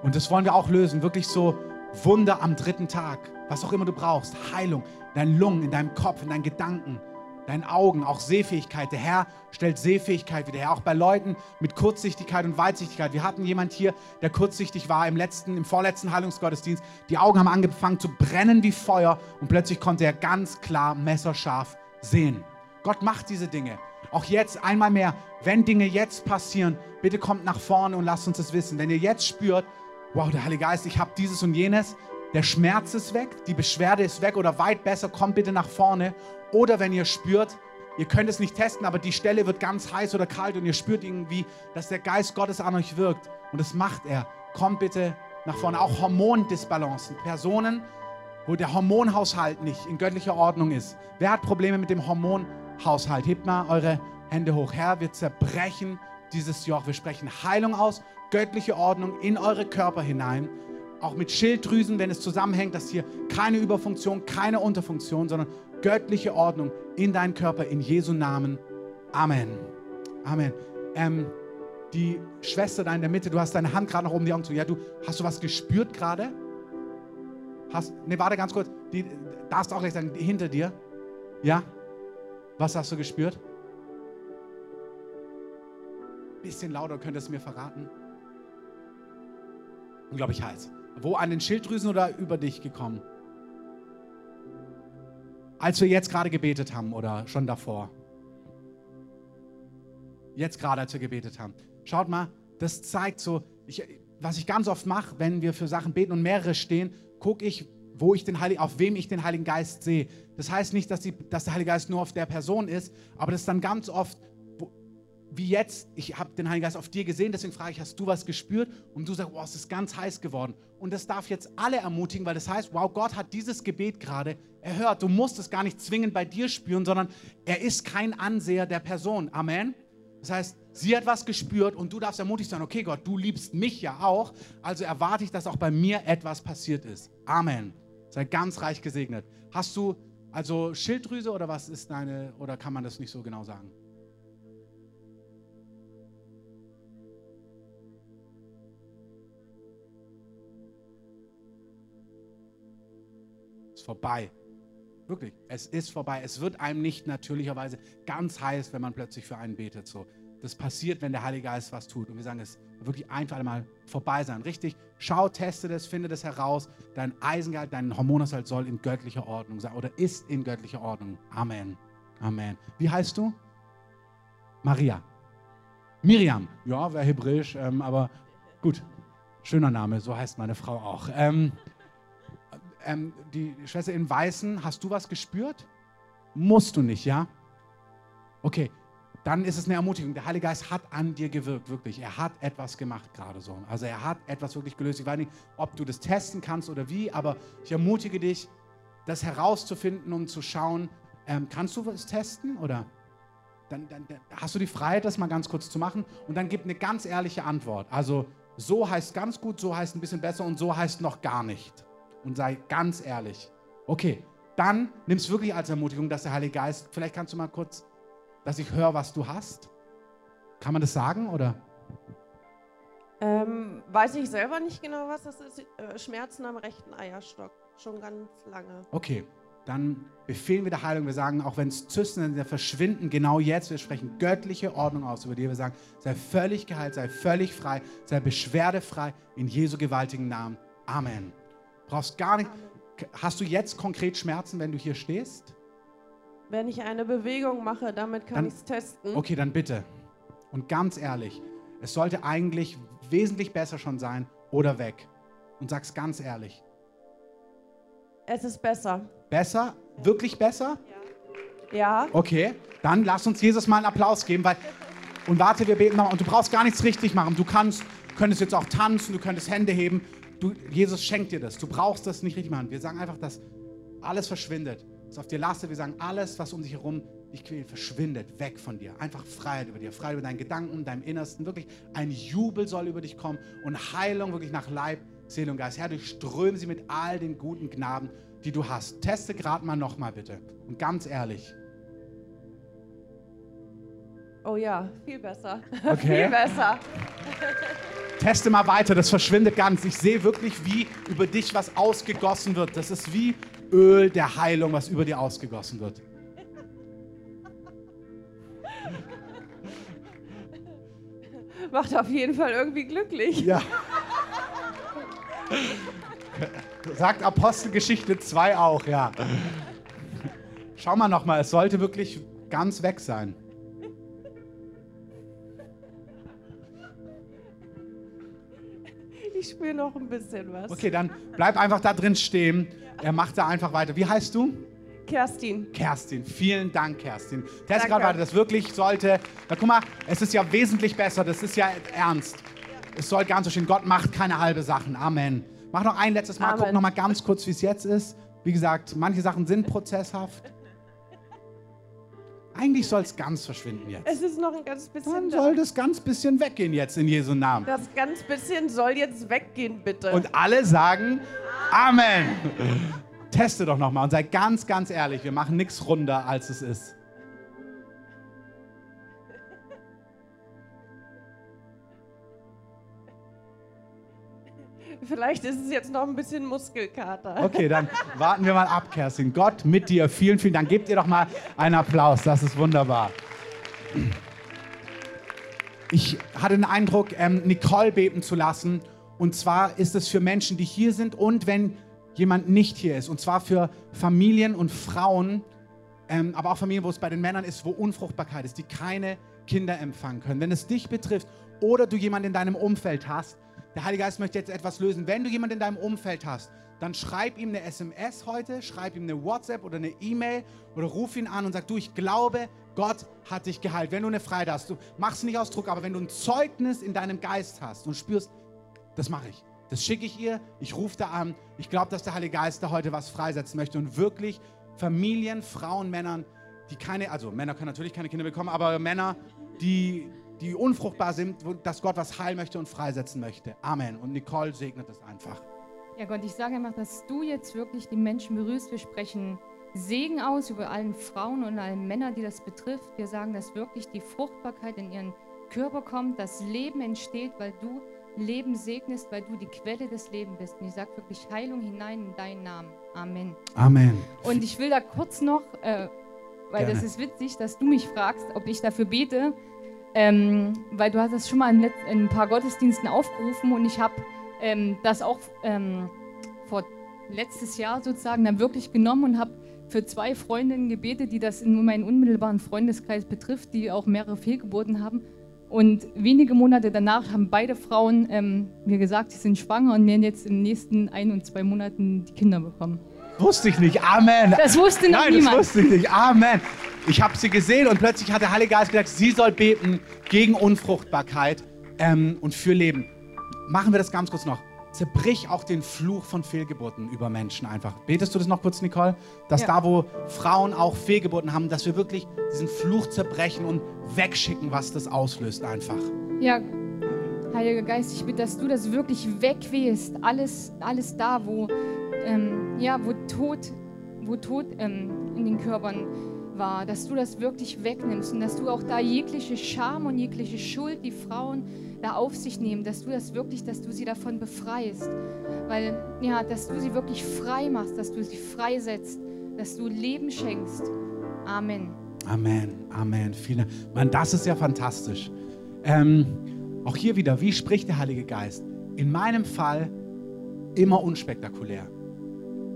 Und das wollen wir auch lösen. Wirklich so Wunder am dritten Tag. Was auch immer du brauchst. Heilung in deinen Lungen, in deinem Kopf, in deinen Gedanken deinen Augen, auch Sehfähigkeit. Der Herr stellt Sehfähigkeit wieder her, auch bei Leuten mit Kurzsichtigkeit und Weitsichtigkeit. Wir hatten jemand hier, der kurzsichtig war im letzten, im vorletzten Heilungsgottesdienst. Die Augen haben angefangen zu brennen wie Feuer und plötzlich konnte er ganz klar messerscharf sehen. Gott macht diese Dinge. Auch jetzt einmal mehr, wenn Dinge jetzt passieren, bitte kommt nach vorne und lasst uns das wissen. Wenn ihr jetzt spürt, wow, der Heilige Geist, ich habe dieses und jenes, der Schmerz ist weg, die Beschwerde ist weg oder weit besser, kommt bitte nach vorne. Oder wenn ihr spürt, ihr könnt es nicht testen, aber die Stelle wird ganz heiß oder kalt und ihr spürt irgendwie, dass der Geist Gottes an euch wirkt. Und das macht er. Kommt bitte nach vorne. Auch Hormondisbalancen. Personen, wo der Hormonhaushalt nicht in göttlicher Ordnung ist. Wer hat Probleme mit dem Hormonhaushalt? Hebt mal eure Hände hoch. Herr, wir zerbrechen dieses Joch. Wir sprechen Heilung aus, göttliche Ordnung in eure Körper hinein auch mit Schilddrüsen, wenn es zusammenhängt, dass hier keine Überfunktion, keine Unterfunktion, sondern göttliche Ordnung in deinen Körper, in Jesu Namen. Amen. Amen. Ähm, die Schwester da in der Mitte, du hast deine Hand gerade noch oben die Augen zu. Ja, du, hast du was gespürt gerade? Hast, ne, warte ganz kurz. Die, darfst du auch gleich sagen, hinter dir. Ja? Was hast du gespürt? Bisschen lauter, könntest du mir verraten? Unglaublich heiß. Wo an den Schilddrüsen oder über dich gekommen? Als wir jetzt gerade gebetet haben oder schon davor? Jetzt gerade, als wir gebetet haben. Schaut mal, das zeigt so, ich, was ich ganz oft mache, wenn wir für Sachen beten und mehrere stehen, gucke ich, wo ich den Heiligen, auf wem ich den Heiligen Geist sehe. Das heißt nicht, dass, die, dass der Heilige Geist nur auf der Person ist, aber das ist dann ganz oft wie jetzt, ich habe den Heiligen Geist auf dir gesehen, deswegen frage ich, hast du was gespürt? Und du sagst, wow, es ist ganz heiß geworden. Und das darf jetzt alle ermutigen, weil das heißt, wow, Gott hat dieses Gebet gerade erhört. Du musst es gar nicht zwingend bei dir spüren, sondern er ist kein Anseher der Person. Amen. Das heißt, sie hat was gespürt und du darfst ermutigt sein, okay Gott, du liebst mich ja auch, also erwarte ich, dass auch bei mir etwas passiert ist. Amen. Sei ganz reich gesegnet. Hast du also Schilddrüse oder was ist deine, oder kann man das nicht so genau sagen? Vorbei. Wirklich, es ist vorbei. Es wird einem nicht natürlicherweise ganz heiß, wenn man plötzlich für einen betet. So, das passiert, wenn der Heilige Geist was tut. Und wir sagen, es wirklich einfach einmal vorbei sein. Richtig, schau, teste das, finde das heraus. Dein Eisengehalt, dein Hormonhaushalt soll in göttlicher Ordnung sein oder ist in göttlicher Ordnung. Amen. Amen. Wie heißt du? Maria. Miriam. Ja, wäre hebräisch, ähm, aber gut. Schöner Name, so heißt meine Frau auch. Ähm, ähm, die Schwester in Weißen, hast du was gespürt? Musst du nicht, ja? Okay, dann ist es eine Ermutigung. Der Heilige Geist hat an dir gewirkt, wirklich. Er hat etwas gemacht gerade so. Also er hat etwas wirklich gelöst. Ich weiß nicht, ob du das testen kannst oder wie, aber ich ermutige dich, das herauszufinden und zu schauen, ähm, kannst du was testen oder? Dann, dann, dann hast du die Freiheit, das mal ganz kurz zu machen und dann gib eine ganz ehrliche Antwort. Also so heißt ganz gut, so heißt ein bisschen besser und so heißt noch gar nicht. Und sei ganz ehrlich. Okay, dann nimm es wirklich als Ermutigung, dass der Heilige Geist, vielleicht kannst du mal kurz dass ich höre, was du hast? Kann man das sagen oder? Ähm, weiß ich selber nicht genau, was das ist. Äh, Schmerzen am rechten Eierstock. Schon ganz lange. Okay, dann befehlen wir der Heilung. Wir sagen, auch wenn es Zysten sind, verschwinden genau jetzt. Wir sprechen göttliche Ordnung aus über dir. Wir sagen, sei völlig geheilt, sei völlig frei, sei beschwerdefrei in Jesu gewaltigen Namen. Amen. Brauchst gar nicht. Hast du jetzt konkret Schmerzen, wenn du hier stehst? Wenn ich eine Bewegung mache, damit kann ich es testen. Okay, dann bitte. Und ganz ehrlich, es sollte eigentlich wesentlich besser schon sein oder weg. Und sag's ganz ehrlich. Es ist besser. Besser? Wirklich besser? Ja. Ja. Okay, dann lass uns Jesus mal einen Applaus geben, weil und warte, wir beten nochmal. Und du brauchst gar nichts richtig machen. Du kannst, könntest jetzt auch tanzen, du könntest Hände heben. Du, Jesus schenkt dir das. Du brauchst das nicht richtig machen. Wir sagen einfach, dass alles verschwindet es auf dir lastet. Wir sagen, alles, was um dich herum dich quält, verschwindet weg von dir. Einfach Freiheit über dir, Freiheit über deinen Gedanken, deinem Innersten. Wirklich ein Jubel soll über dich kommen und Heilung wirklich nach Leib, Seele und Geist. Herr, durchströme sie mit all den guten Gnaden, die du hast. Teste gerade mal nochmal bitte. Und ganz ehrlich. Oh ja, viel besser. (laughs) Okay. viel besser. (laughs) Teste mal weiter, das verschwindet ganz. Ich sehe wirklich, wie über dich was ausgegossen wird. Das ist wie Öl der Heilung, was über dir ausgegossen wird. Macht auf jeden Fall irgendwie glücklich. Ja. Sagt Apostelgeschichte 2 auch, ja. Schau mal nochmal, es sollte wirklich ganz weg sein. Ich spüre noch ein bisschen was. Okay, dann bleib einfach da drin stehen. Er macht da einfach weiter. Wie heißt du? Kerstin. Kerstin, vielen Dank, Kerstin. Test gerade weiter, das wirklich sollte. Na, guck mal, es ist ja wesentlich besser, das ist ja ernst. Es soll ganz so stehen. Gott macht keine halbe Sachen. Amen. Mach noch ein letztes Mal, Amen. guck noch mal ganz kurz, wie es jetzt ist. Wie gesagt, manche Sachen sind prozesshaft. Eigentlich soll es ganz verschwinden jetzt. Es ist noch ein ganz bisschen. Dann soll das ganz bisschen weggehen jetzt in Jesu Namen. Das ganz bisschen soll jetzt weggehen, bitte. Und alle sagen Amen. Teste doch nochmal und sei ganz, ganz ehrlich. Wir machen nichts runder, als es ist. Vielleicht ist es jetzt noch ein bisschen Muskelkater. Okay, dann warten wir mal ab, Kerstin. Gott mit dir. Vielen, vielen Dank. Gebt ihr doch mal einen Applaus. Das ist wunderbar. Ich hatte den Eindruck, ähm, Nicole beten zu lassen. Und zwar ist es für Menschen, die hier sind und wenn jemand nicht hier ist. Und zwar für Familien und Frauen, ähm, aber auch Familien, wo es bei den Männern ist, wo Unfruchtbarkeit ist, die keine Kinder empfangen können. Wenn es dich betrifft oder du jemanden in deinem Umfeld hast, der Heilige Geist möchte jetzt etwas lösen. Wenn du jemanden in deinem Umfeld hast, dann schreib ihm eine SMS heute, schreib ihm eine WhatsApp oder eine E-Mail oder ruf ihn an und sag, du, ich glaube, Gott hat dich geheilt. Wenn du eine Freiheit hast, du machst nicht aus Druck, aber wenn du ein Zeugnis in deinem Geist hast und spürst, das mache ich. Das schicke ich ihr, ich rufe da an. Ich glaube, dass der Heilige Geist da heute was freisetzen möchte und wirklich Familien, Frauen, Männern, die keine, also Männer können natürlich keine Kinder bekommen, aber Männer, die, die unfruchtbar sind, dass Gott was heilen möchte und freisetzen möchte. Amen. Und Nicole segnet es einfach. Ja, Gott, ich sage einfach, dass du jetzt wirklich die Menschen berührst. Wir sprechen Segen aus über allen Frauen und allen Männern, die das betrifft. Wir sagen, dass wirklich die Fruchtbarkeit in ihren Körper kommt, das Leben entsteht, weil du Leben segnest, weil du die Quelle des Lebens bist. Und ich sage wirklich Heilung hinein in deinen Namen. Amen. Amen. Und ich will da kurz noch, äh, weil Gerne. das ist witzig, dass du mich fragst, ob ich dafür bete. Ähm, weil du hast das schon mal in, in ein paar Gottesdiensten aufgerufen und ich habe ähm, das auch ähm, vor letztes Jahr sozusagen dann wirklich genommen und habe für zwei Freundinnen gebetet, die das in meinen unmittelbaren Freundeskreis betrifft, die auch mehrere Fehlgeburten haben. Und wenige Monate danach haben beide Frauen ähm, mir gesagt, sie sind schwanger und werden jetzt in den nächsten ein und zwei Monaten die Kinder bekommen. Wusste ich nicht. Amen. Das wusste noch Nein, niemand. das wusste ich nicht. Amen. Ich habe sie gesehen und plötzlich hat der Heilige Geist gesagt, sie soll beten gegen Unfruchtbarkeit ähm, und für Leben. Machen wir das ganz kurz noch. Zerbrich auch den Fluch von Fehlgeburten über Menschen einfach. Betest du das noch kurz, Nicole? Dass Ja. da, wo Frauen auch Fehlgeburten haben, dass wir wirklich diesen Fluch zerbrechen und wegschicken, was das auslöst einfach. Ja, Heiliger Geist, ich bitte, dass du das wirklich wegwehst. Alles, alles da, wo, ähm, ja, wo Tod, wo Tod ähm, in den Körpern war, dass du das wirklich wegnimmst und dass du auch da jegliche Scham und jegliche Schuld, die Frauen da auf sich nehmen, dass du das wirklich, dass du sie davon befreist. Weil, ja, dass du sie wirklich frei machst, dass du sie freisetzt, dass du Leben schenkst. Amen. Amen, Amen. Vielen Dank. Mann, das ist ja fantastisch. Ähm, auch hier wieder, wie spricht der Heilige Geist? In meinem Fall immer unspektakulär.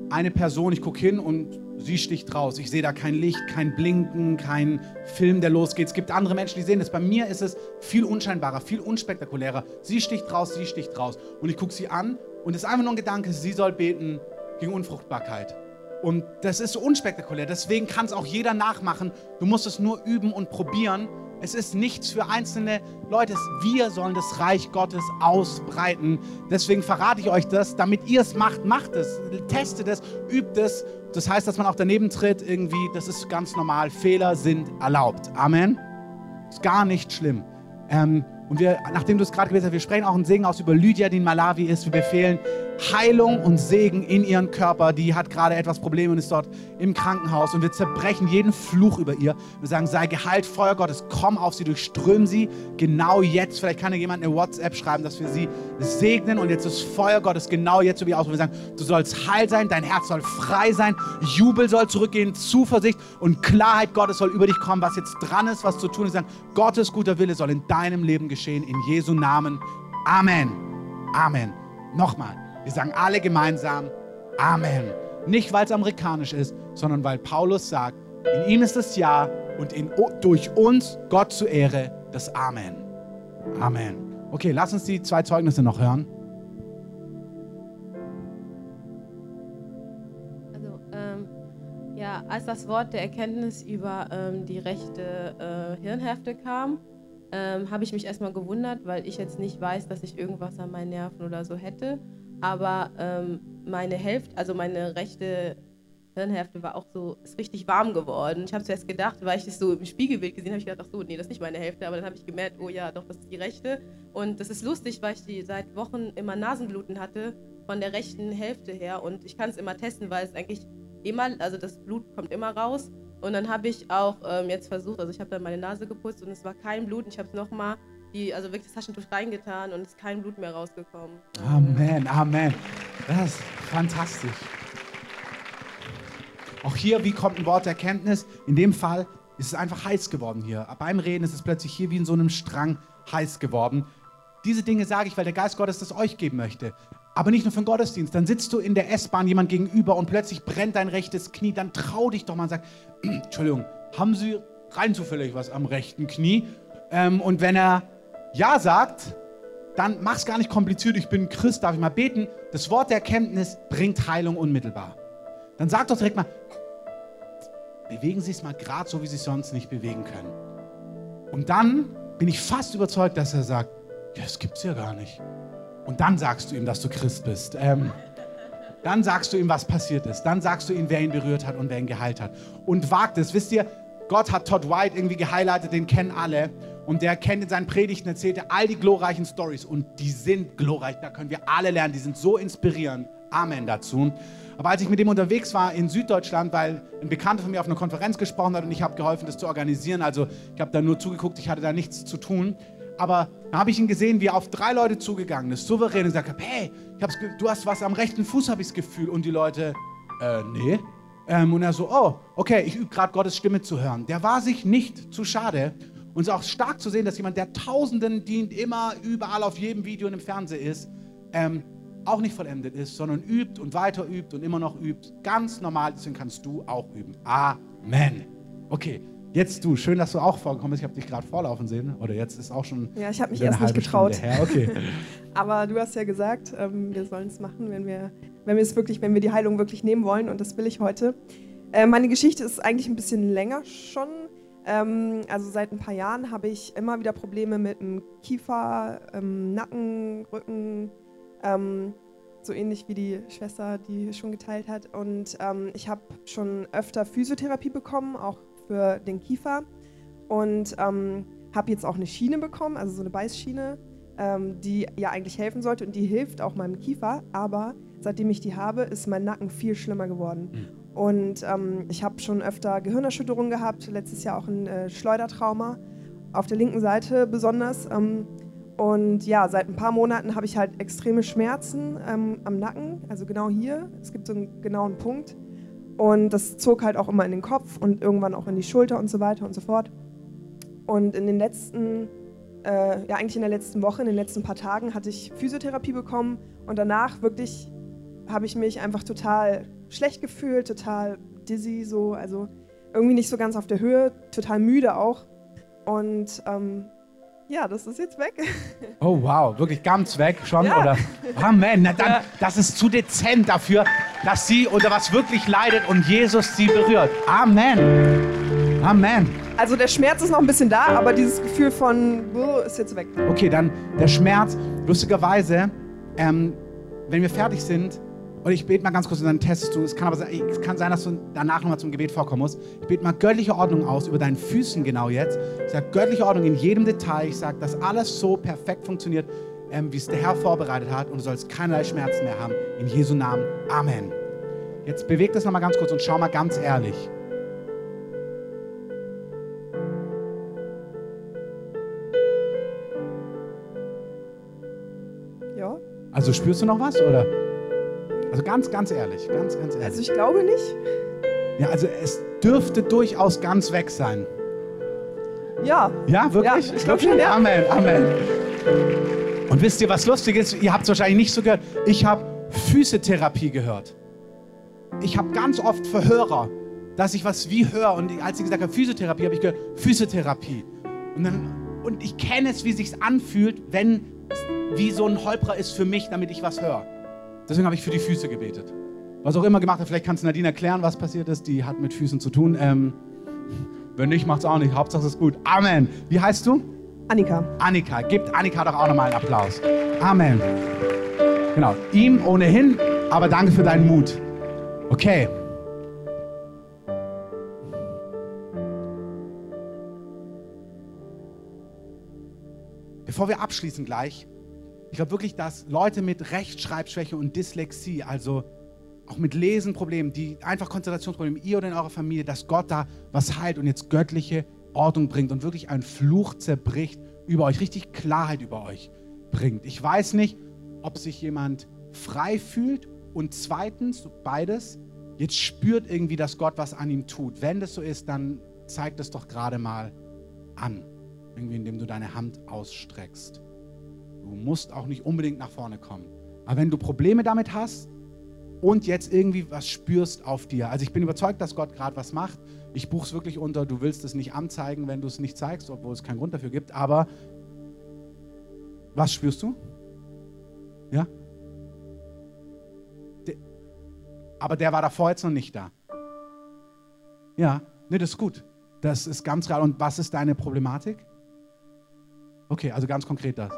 Eine Person, ich gucke hin und sie sticht raus. Ich sehe da kein Licht, kein Blinken, kein Film, der losgeht. Es gibt andere Menschen, die sehen das. Bei mir ist es viel unscheinbarer, viel unspektakulärer. Sie sticht raus, sie sticht raus. Und ich gucke sie an und es ist einfach nur ein Gedanke, sie soll beten gegen Unfruchtbarkeit. Und das ist so unspektakulär. Deswegen kann es auch jeder nachmachen. Du musst es nur üben und probieren. Es ist nichts für einzelne Leute. Wir sollen das Reich Gottes ausbreiten. Deswegen verrate ich euch das. Damit ihr es macht, macht es. Testet es, übt es. Das heißt, dass man auch daneben tritt irgendwie. Das ist ganz normal. Fehler sind erlaubt. Amen. Ist gar nicht schlimm. Ähm, und wir, nachdem du es gerade gelesen hast, wir sprechen auch einen Segen aus über Lydia, die in Malawi ist. Wir befehlen Heilung und Segen in ihren Körper. Die hat gerade etwas Probleme und ist dort im Krankenhaus. Und wir zerbrechen jeden Fluch über ihr. Wir sagen, sei geheilt, Feuer Gottes, komm auf sie, durchström sie genau jetzt. Vielleicht kann dir jemand eine WhatsApp schreiben, dass wir sie segnen. Und jetzt ist Feuer Gottes genau jetzt so wie aus. Wir sagen, du sollst heil sein, dein Herz soll frei sein, Jubel soll zurückgehen, Zuversicht und Klarheit Gottes soll über dich kommen, was jetzt dran ist, was zu tun ist. Wir sagen, Gottes guter Wille soll in deinem Leben geschehen, in Jesu Namen. Amen. Amen. Nochmal. Wir sagen alle gemeinsam Amen. Nicht, weil es amerikanisch ist, sondern weil Paulus sagt, in ihm ist das Ja und in, durch uns, Gott zur Ehre, das Amen. Amen. Okay, lass uns die zwei Zeugnisse noch hören. Also, ähm, ja, als das Wort der Erkenntnis über ähm, die rechte äh, Hirnhälfte kam, ähm, habe ich mich erstmal gewundert, weil ich jetzt nicht weiß, dass ich irgendwas an meinen Nerven oder so hätte. Aber ähm, meine Hälfte, also meine rechte Hirnhälfte war auch so, ist richtig warm geworden. Ich habe zuerst gedacht, weil ich es so im Spiegelbild gesehen habe, ich gedacht, ach so, nee, das ist nicht meine Hälfte. Aber dann habe ich gemerkt, oh ja, doch, das ist die rechte. Und das ist lustig, weil ich die seit Wochen immer Nasenbluten hatte von der rechten Hälfte her. Und ich kann es immer testen, weil es eigentlich immer, also das Blut kommt immer raus. Und dann habe ich auch ähm, jetzt versucht, also ich habe dann meine Nase geputzt und es war kein Blut. Und ich habe es nochmal, also wirklich das Taschentuch reingetan und es ist kein Blut mehr rausgekommen. Amen, Amen. Das ist fantastisch. Auch hier, wie kommt ein Wort der Erkenntnis? In dem Fall ist es einfach heiß geworden hier. Beim Reden ist es plötzlich hier wie in so einem Strang heiß geworden. Diese Dinge sage ich, weil der Geist Gottes das euch geben möchte. Aber nicht nur für den Gottesdienst. Dann sitzt du in der S-Bahn jemand gegenüber und plötzlich brennt dein rechtes Knie. Dann trau dich doch mal und sag, (clears throat) Entschuldigung, haben Sie rein zufällig was am rechten Knie? Ähm, und wenn er Ja sagt, dann mach's gar nicht kompliziert. Ich bin Christ, darf ich mal beten? Das Wort der Erkenntnis bringt Heilung unmittelbar. Dann sag doch direkt mal, bewegen Sie es mal gerade so, wie Sie es sonst nicht bewegen können. Und dann bin ich fast überzeugt, dass er sagt, ja, das gibt's ja gar nicht. Und dann sagst du ihm, dass du Christ bist. Ähm, dann sagst du ihm, was passiert ist. Dann sagst du ihm, wer ihn berührt hat und wer ihn geheilt hat. Und wagt es. Wisst ihr, Gott hat Todd White irgendwie gehighlightet, den kennen alle. Und der kennt in seinen Predigten, erzählte all die glorreichen Stories. Und die sind glorreich, da können wir alle lernen. Die sind so inspirierend. Amen dazu. Aber als ich mit dem unterwegs war in Süddeutschland, weil ein Bekannter von mir auf einer Konferenz gesprochen hat und ich habe geholfen, das zu organisieren, also ich habe da nur zugeguckt, ich hatte da nichts zu tun. Aber da habe ich ihn gesehen, wie er auf drei Leute zugegangen ist, souverän und gesagt hat, hey, du hast was am rechten Fuß, habe ich das Gefühl. Und die Leute, äh, nee. Ähm, und er so, oh, okay, ich übe gerade Gottes Stimme zu hören. Der war sich nicht zu schade. Und es ist auch stark zu sehen, dass jemand, der Tausenden dient, immer überall auf jedem Video und im Fernsehen ist, ähm, auch nicht vollendet ist, sondern übt und weiter übt und immer noch übt. Ganz normal, deswegen kannst du auch üben. Amen. Okay, jetzt du. Schön, dass du auch vorgekommen bist. Ich habe dich gerade vorlaufen sehen. Oder jetzt ist auch schon. Ja, ich habe mich erst nicht getraut. Okay. (laughs) Aber du hast ja gesagt, ähm, wir sollen es machen, wenn wir, wenn wir es wirklich, wenn wir die Heilung wirklich nehmen wollen. Und das will ich heute. Äh, meine Geschichte ist eigentlich ein bisschen länger schon. Ähm, also seit ein paar Jahren habe ich immer wieder Probleme mit dem Kiefer, ähm, Nacken, Rücken. Ähm, so ähnlich wie die Schwester, die schon geteilt hat. Und ich habe schon öfter Physiotherapie bekommen, auch für den Kiefer. Und habe jetzt auch eine Schiene bekommen, also so eine Beißschiene, die ja eigentlich helfen sollte und die hilft auch meinem Kiefer. Aber seitdem ich die habe, ist mein Nacken viel schlimmer geworden. Und ähm, ich habe schon öfter Gehirnerschütterungen gehabt, letztes Jahr auch ein äh, Schleudertrauma, auf der linken Seite besonders. Ähm, und ja, seit ein paar Monaten habe ich halt extreme Schmerzen ähm, am Nacken, also genau hier. Es gibt so einen genauen Punkt. Und das zog halt auch immer in den Kopf und irgendwann auch in die Schulter und so weiter und so fort. Und in den letzten, äh, ja eigentlich in der letzten Woche, in den letzten paar Tagen hatte ich Physiotherapie bekommen und danach wirklich habe ich mich einfach total schlecht gefühlt, total dizzy so, also irgendwie nicht so ganz auf der Höhe, total müde auch. Und ähm, ja, das ist jetzt weg. (laughs) Oh wow, wirklich ganz weg schon, Ja. oder? Amen. Na dann, das ist zu dezent dafür, dass sie unter was wirklich leidet und Jesus sie berührt. Amen. Amen. Also der Schmerz ist noch ein bisschen da, aber dieses Gefühl von ist jetzt weg. Okay, dann der Schmerz. Lustigerweise, ähm, wenn wir fertig sind, und ich bete mal ganz kurz und dann testest du, es kann aber sein, es kann sein, dass du danach nochmal zum Gebet vorkommen musst. Ich bete mal göttliche Ordnung aus über deinen Füßen genau jetzt. Ich sage göttliche Ordnung in jedem Detail. Ich sage, dass alles so perfekt funktioniert, ähm, wie es der Herr vorbereitet hat und du sollst keinerlei Schmerzen mehr haben. In Jesu Namen. Amen. Jetzt beweg das nochmal ganz kurz und schau mal ganz ehrlich. Ja. Also spürst du noch was oder? Also ganz, ganz ehrlich, ganz, ganz ehrlich. Also ich glaube nicht. Ja, also es dürfte durchaus ganz weg sein. Ja. Ja, wirklich? Ja, ich glaub Wirklich? schon, ja. Amen, Amen. Und wisst ihr, was lustig ist? Ihr habt es wahrscheinlich nicht so gehört. Ich habe Physiotherapie gehört. Ich habe ganz oft Verhörer, dass ich was wie höre. Und als ich gesagt habe Physiotherapie, habe ich gehört Physiotherapie. Und, dann, und ich kenne es, wie es sich anfühlt, wenn es wie so ein Holperer ist für mich, damit ich was höre. Deswegen habe ich für die Füße gebetet. Was auch immer gemacht hat, vielleicht kannst du Nadine erklären, was passiert ist. Die hat mit Füßen zu tun. Ähm, wenn nicht, macht's auch nicht. Hauptsache es ist gut. Amen. Wie heißt du? Annika. Annika. Gebt Annika doch auch nochmal einen Applaus. Amen. Genau. Ihm ohnehin, aber danke für deinen Mut. Okay. Bevor wir abschließen gleich, ich glaube wirklich, dass Leute mit Rechtschreibschwäche und Dyslexie, also auch mit Lesenproblemen, die einfach Konzentrationsprobleme, ihr oder in eurer Familie, dass Gott da was heilt und jetzt göttliche Ordnung bringt und wirklich einen Fluch zerbricht über euch, richtig Klarheit über euch bringt. Ich weiß nicht, ob sich jemand frei fühlt und zweitens, beides, jetzt spürt irgendwie, dass Gott was an ihm tut. Wenn das so ist, dann zeig das doch gerade mal an, irgendwie indem du deine Hand ausstreckst. Du musst auch nicht unbedingt nach vorne kommen. Aber wenn du Probleme damit hast und jetzt irgendwie was spürst auf dir, also ich bin überzeugt, dass Gott gerade was macht. Ich buche es wirklich unter, du willst es nicht anzeigen, wenn du es nicht zeigst, obwohl es keinen Grund dafür gibt. Aber was spürst du? Ja? Aber der war davor jetzt noch nicht da. Ja, ne, das ist gut. Das ist ganz real. Und was ist deine Problematik? Okay, also ganz konkret das.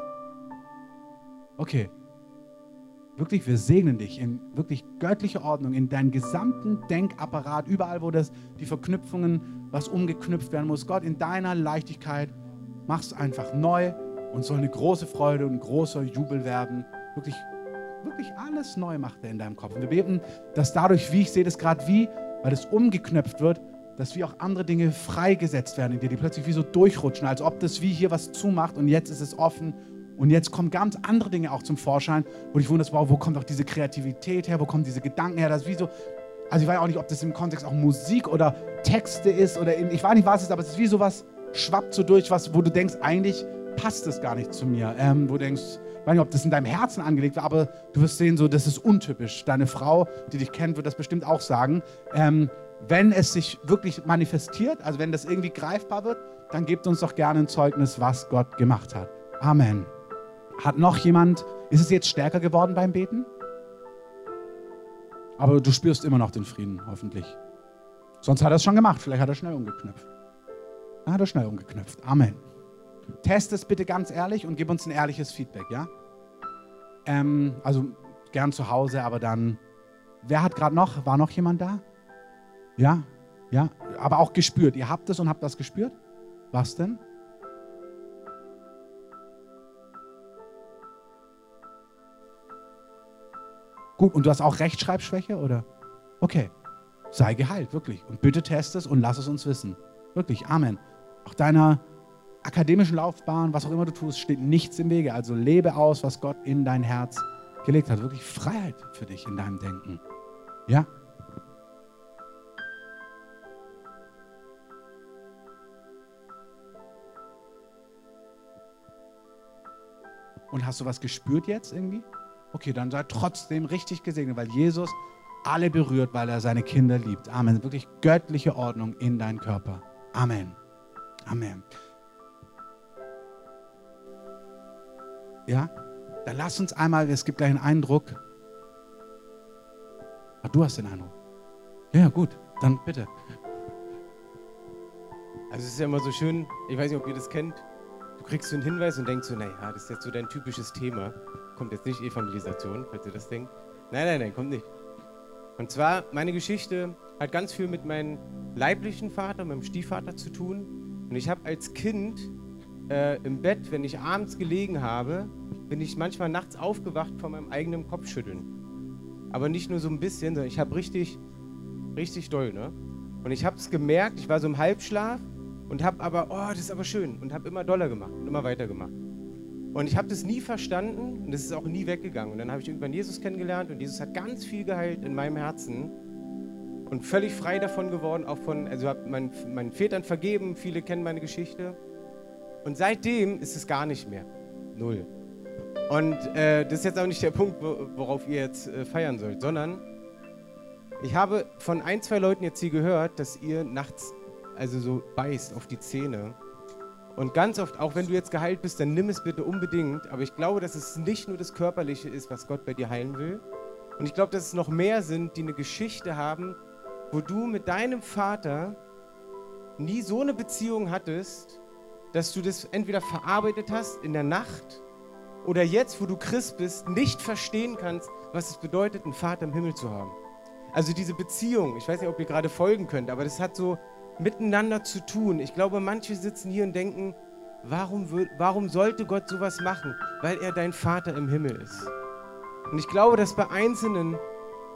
Okay. Wirklich, wir segnen dich in wirklich göttliche Ordnung, in deinen gesamten Denkapparat, überall, wo das, die Verknüpfungen, was umgeknüpft werden muss. Gott, in deiner Leichtigkeit, mach's einfach neu und soll eine große Freude und ein großer Jubel werden. Wirklich, wirklich alles neu macht er in deinem Kopf. Und wir beten, dass dadurch, wie ich sehe das gerade, wie, weil es umgeknöpft wird, dass wie auch andere Dinge freigesetzt werden in dir, die plötzlich wie so durchrutschen, als ob das wie hier was zumacht und jetzt ist es offen und jetzt kommen ganz andere Dinge auch zum Vorschein, wo ich wundere, wow, wo kommt auch diese Kreativität her, wo kommen diese Gedanken her, das wie so, also ich weiß auch nicht, ob das im Kontext auch Musik oder Texte ist oder in, ich weiß nicht, was es ist, aber es ist wie so was schwappt so durch, was, wo du denkst, eigentlich passt es gar nicht zu mir. Ähm, wo du denkst, ich weiß nicht, ob das in deinem Herzen angelegt war, aber du wirst sehen, so, das ist untypisch. Deine Frau, die dich kennt, wird das bestimmt auch sagen. Ähm, wenn es sich wirklich manifestiert, also wenn das irgendwie greifbar wird, dann gebt uns doch gerne ein Zeugnis, was Gott gemacht hat. Amen. Hat noch jemand, ist es jetzt stärker geworden beim Beten? Aber du spürst immer noch den Frieden, hoffentlich. Sonst hat er es schon gemacht. Vielleicht hat er schnell umgeknüpft. Dann hat er schnell umgeknüpft. Amen. Test es bitte ganz ehrlich und gib uns ein ehrliches Feedback, ja? Ähm, also gern zu Hause, aber dann. Wer hat gerade noch? War noch jemand da? Ja? Ja? Aber auch gespürt. Ihr habt es und habt das gespürt? Was denn? Gut, und du hast auch Rechtschreibschwäche, oder? Okay. Sei geheilt, wirklich. Und bitte test es und lass es uns wissen. Wirklich, Amen. Auch deiner akademischen Laufbahn, was auch immer du tust, steht nichts im Wege. Also lebe aus, was Gott in dein Herz gelegt hat. Wirklich Freiheit für dich in deinem Denken. Ja? Und hast du was gespürt jetzt irgendwie? Okay, dann sei trotzdem richtig gesegnet, weil Jesus alle berührt, weil er seine Kinder liebt. Amen. Wirklich göttliche Ordnung in deinen Körper. Amen. Amen. Ja? Dann lass uns einmal, es gibt gleich einen Eindruck. Ah, du hast den Eindruck. Ja, gut, dann bitte. Also es ist ja immer so schön, ich weiß nicht, ob ihr das kennt, du kriegst so einen Hinweis und denkst so, naja, das ist jetzt so dein typisches Thema. Kommt jetzt nicht Evangelisation, falls ihr das denkt. Nein, nein, nein, kommt nicht. Und zwar, meine Geschichte hat ganz viel mit meinem leiblichen Vater, meinem Stiefvater zu tun. Und ich habe als Kind äh, im Bett, wenn ich abends gelegen habe, bin ich manchmal nachts aufgewacht von meinem eigenen Kopfschütteln. Aber nicht nur so ein bisschen, sondern ich habe richtig, richtig doll, ne? Und ich habe es gemerkt, ich war so im Halbschlaf und habe aber, oh, das ist aber schön und habe immer doller gemacht und immer weiter gemacht. Und ich habe das nie verstanden und das ist auch nie weggegangen. Und dann habe ich irgendwann Jesus kennengelernt und Jesus hat ganz viel geheilt in meinem Herzen und völlig frei davon geworden, auch von, also habe mein, meinen Vätern vergeben, viele kennen meine Geschichte. Und seitdem ist es gar nicht mehr. Null. Und äh, das ist jetzt auch nicht der Punkt, worauf ihr jetzt äh, feiern sollt, sondern ich habe von ein, zwei Leuten jetzt hier gehört, dass ihr nachts also so beißt auf die Zähne. Und ganz oft, auch wenn du jetzt geheilt bist, dann nimm es bitte unbedingt. Aber ich glaube, dass es nicht nur das Körperliche ist, was Gott bei dir heilen will. Und ich glaube, dass es noch mehr sind, die eine Geschichte haben, wo du mit deinem Vater nie so eine Beziehung hattest, dass du das entweder verarbeitet hast in der Nacht oder jetzt, wo du Christ bist, nicht verstehen kannst, was es bedeutet, einen Vater im Himmel zu haben. Also diese Beziehung, ich weiß nicht, ob ihr gerade folgen könnt, aber das hat so miteinander zu tun. Ich glaube, manche sitzen hier und denken, warum, warum sollte Gott sowas machen? Weil er dein Vater im Himmel ist. Und ich glaube, dass bei Einzelnen,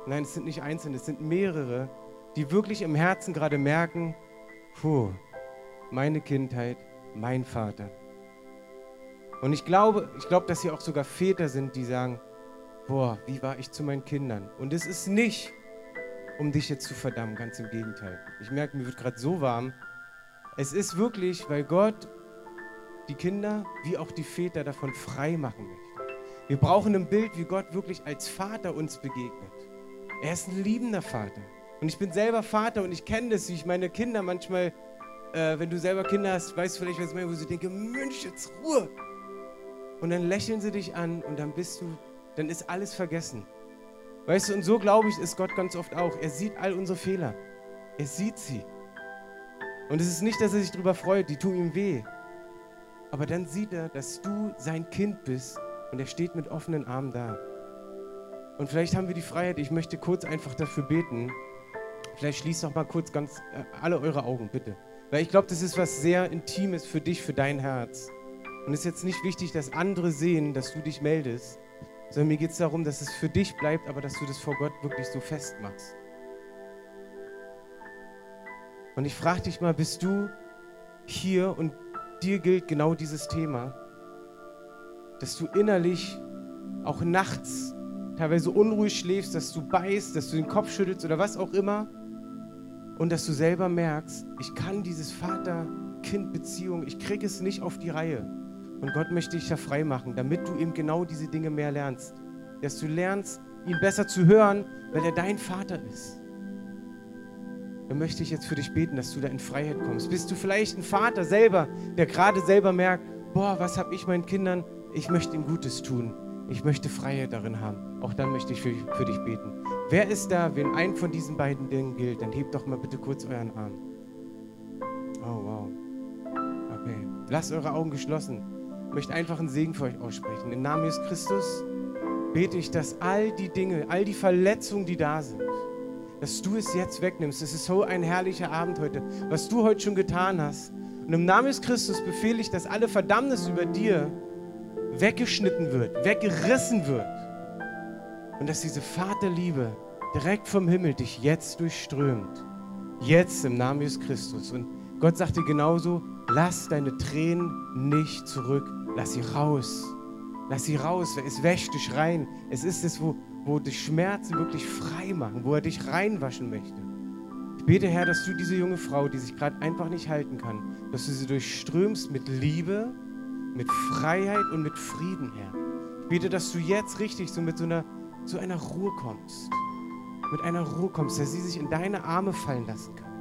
nein, es sind nicht Einzelne, es sind mehrere, die wirklich im Herzen gerade merken, puh, meine Kindheit, mein Vater. Und ich glaube, ich glaube, dass hier auch sogar Väter sind, die sagen, boah, wie war ich zu meinen Kindern? Und es ist nicht, um dich jetzt zu verdammen, ganz im Gegenteil. Ich merke, mir wird gerade so warm. Es ist wirklich, weil Gott die Kinder wie auch die Väter davon frei machen möchte. Wir brauchen ein Bild, wie Gott wirklich als Vater uns begegnet. Er ist ein liebender Vater. Und ich bin selber Vater und ich kenne das, wie ich meine Kinder manchmal, äh, wenn du selber Kinder hast, weißt du vielleicht, was ich meine, wo sie denken, Mensch, jetzt Ruhe. Und dann lächeln sie dich an und dann bist du, dann ist alles vergessen. Weißt du, und so glaube ich, ist Gott ganz oft auch. Er sieht all unsere Fehler. Er sieht sie. Und es ist nicht, dass er sich darüber freut, die tun ihm weh. Aber dann sieht er, dass du sein Kind bist und er steht mit offenen Armen da. Und vielleicht haben wir die Freiheit, ich möchte kurz einfach dafür beten. Vielleicht schließt doch mal kurz ganz äh, alle eure Augen, bitte. Weil ich glaube, das ist was sehr Intimes für dich, für dein Herz. Und es ist jetzt nicht wichtig, dass andere sehen, dass du dich meldest, sondern mir geht es darum, dass es für dich bleibt, aber dass du das vor Gott wirklich so festmachst. Und ich frage dich mal, bist du hier und dir gilt genau dieses Thema, dass du innerlich auch nachts teilweise unruhig schläfst, dass du beißt, dass du den Kopf schüttelst oder was auch immer und dass du selber merkst, ich kann dieses Vater Vater-Kind-Beziehung, ich kriege es nicht auf die Reihe. Und Gott möchte dich da frei machen, damit du eben genau diese Dinge mehr lernst. Dass du lernst, ihn besser zu hören, weil er dein Vater ist. Dann möchte ich jetzt für dich beten, dass du da in Freiheit kommst. Bist du vielleicht ein Vater selber, der gerade selber merkt, boah, was habe ich meinen Kindern? Ich möchte ihnen Gutes tun. Ich möchte Freiheit darin haben. Auch dann möchte ich für, für dich beten. Wer ist da, wenn ein von diesen beiden Dingen gilt? Dann hebt doch mal bitte kurz euren Arm. Oh, wow. Okay. Lasst eure Augen geschlossen. Möchte einfach einen Segen für euch aussprechen. Im Namen Jesus Christus bete ich, dass all die Dinge, all die Verletzungen, die da sind, dass du es jetzt wegnimmst. Es ist so ein herrlicher Abend heute, was du heute schon getan hast. Und im Namen des Christus befehle ich, dass alle Verdammnis über dir weggeschnitten wird, weggerissen wird. Und dass diese Vaterliebe direkt vom Himmel dich jetzt durchströmt. Jetzt im Namen Jesus Christus. Und Gott sagt dir genauso, lass deine Tränen nicht zurück. Lass sie raus. Lass sie raus. Es wäscht dich rein. Es ist es, wo, wo dich Schmerzen wirklich frei machen, wo er dich reinwaschen möchte. Ich bete, Herr, dass du diese junge Frau, die sich gerade einfach nicht halten kann, dass du sie durchströmst mit Liebe, mit Freiheit und mit Frieden, Herr. Ich bete, dass du jetzt richtig so mit so einer, so einer Ruhe kommst. Mit einer Ruhe kommst, dass sie sich in deine Arme fallen lassen kann.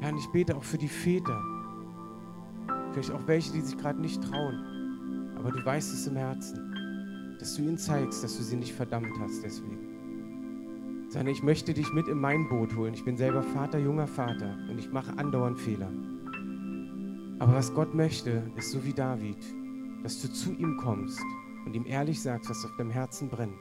Herr, und ich bete auch für die Väter. Vielleicht auch welche, die sich gerade nicht trauen. Aber du weißt es im Herzen. Dass du ihnen zeigst, dass du sie nicht verdammt hast deswegen. Sondern ich möchte dich mit in mein Boot holen. Ich bin selber Vater, junger Vater. Und ich mache andauernd Fehler. Aber was Gott möchte, ist so wie David, dass du zu ihm kommst und ihm ehrlich sagst, was auf deinem Herzen brennt.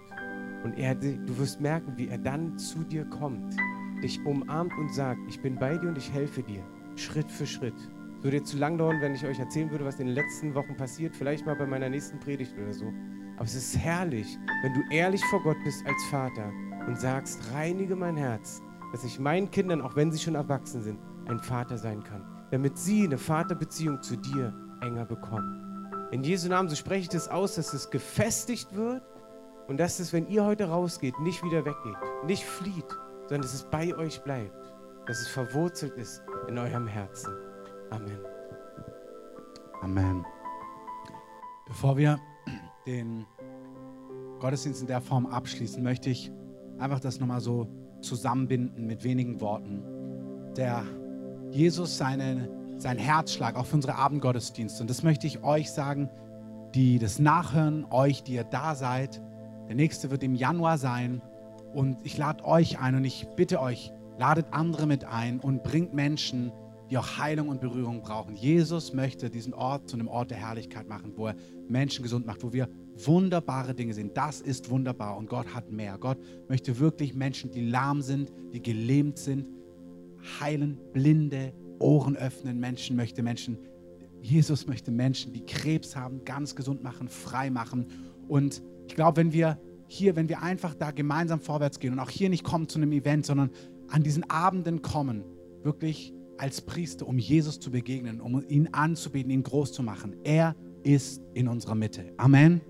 Und er, du wirst merken, wie er dann zu dir kommt, dich umarmt und sagt, ich bin bei dir und ich helfe dir, Schritt für Schritt. Würde jetzt zu lang dauern, wenn ich euch erzählen würde, was in den letzten Wochen passiert, vielleicht mal bei meiner nächsten Predigt oder so. Aber es ist herrlich, wenn du ehrlich vor Gott bist als Vater und sagst, reinige mein Herz, dass ich meinen Kindern, auch wenn sie schon erwachsen sind, ein Vater sein kann damit sie eine Vaterbeziehung zu dir enger bekommen. In Jesu Namen, so spreche ich das aus, dass es gefestigt wird und dass es, wenn ihr heute rausgeht, nicht wieder weggeht, nicht flieht, sondern dass es bei euch bleibt, dass es verwurzelt ist in eurem Herzen. Amen. Amen. Bevor wir den Gottesdienst in der Form abschließen, möchte ich einfach das nochmal so zusammenbinden mit wenigen Worten. Der Jesus seine, seinen Herzschlag auch für unsere Abendgottesdienste. Und das möchte ich euch sagen, die das nachhören, euch, die ihr da seid. Der nächste wird im Januar sein. Und ich lade euch ein und ich bitte euch, ladet andere mit ein und bringt Menschen, die auch Heilung und Berührung brauchen. Jesus möchte diesen Ort zu einem Ort der Herrlichkeit machen, wo er Menschen gesund macht, wo wir wunderbare Dinge sehen. Das ist wunderbar und Gott hat mehr. Gott möchte wirklich Menschen, die lahm sind, die gelähmt sind, heilen, blinde Ohren öffnen. Menschen möchte Menschen, Jesus möchte Menschen, die Krebs haben, ganz gesund machen, frei machen. Und ich glaube, wenn wir hier, wenn wir einfach da gemeinsam vorwärts gehen und auch hier nicht kommen zu einem Event, sondern an diesen Abenden kommen, wirklich als Priester, um Jesus zu begegnen, um ihn anzubeten, ihn groß zu machen. Er ist in unserer Mitte. Amen.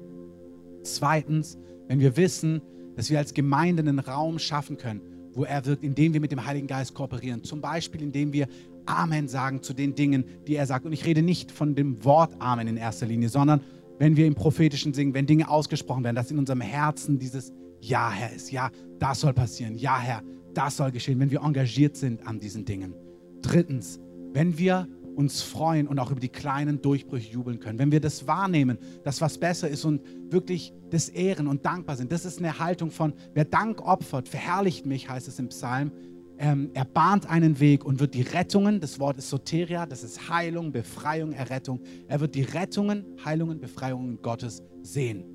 Zweitens, wenn wir wissen, dass wir als Gemeinde einen Raum schaffen können, wo er wirkt, indem wir mit dem Heiligen Geist kooperieren. Zum Beispiel, indem wir Amen sagen zu den Dingen, die er sagt. Und ich rede nicht von dem Wort Amen in erster Linie, sondern wenn wir im Prophetischen singen, wenn Dinge ausgesprochen werden, dass in unserem Herzen dieses Ja, Herr ist. Ja, das soll passieren. Ja, Herr, das soll geschehen, wenn wir engagiert sind an diesen Dingen. Drittens, wenn wir uns freuen und auch über die kleinen Durchbrüche jubeln können. Wenn wir das wahrnehmen, dass was besser ist und wirklich das ehren und dankbar sind. Das ist eine Haltung von, wer Dank opfert, verherrlicht mich, heißt es im Psalm. Ähm, er bahnt einen Weg und wird die Rettungen, das Wort ist Soteria, das ist Heilung, Befreiung, Errettung. Er wird die Rettungen, Heilungen, Befreiungen Gottes sehen.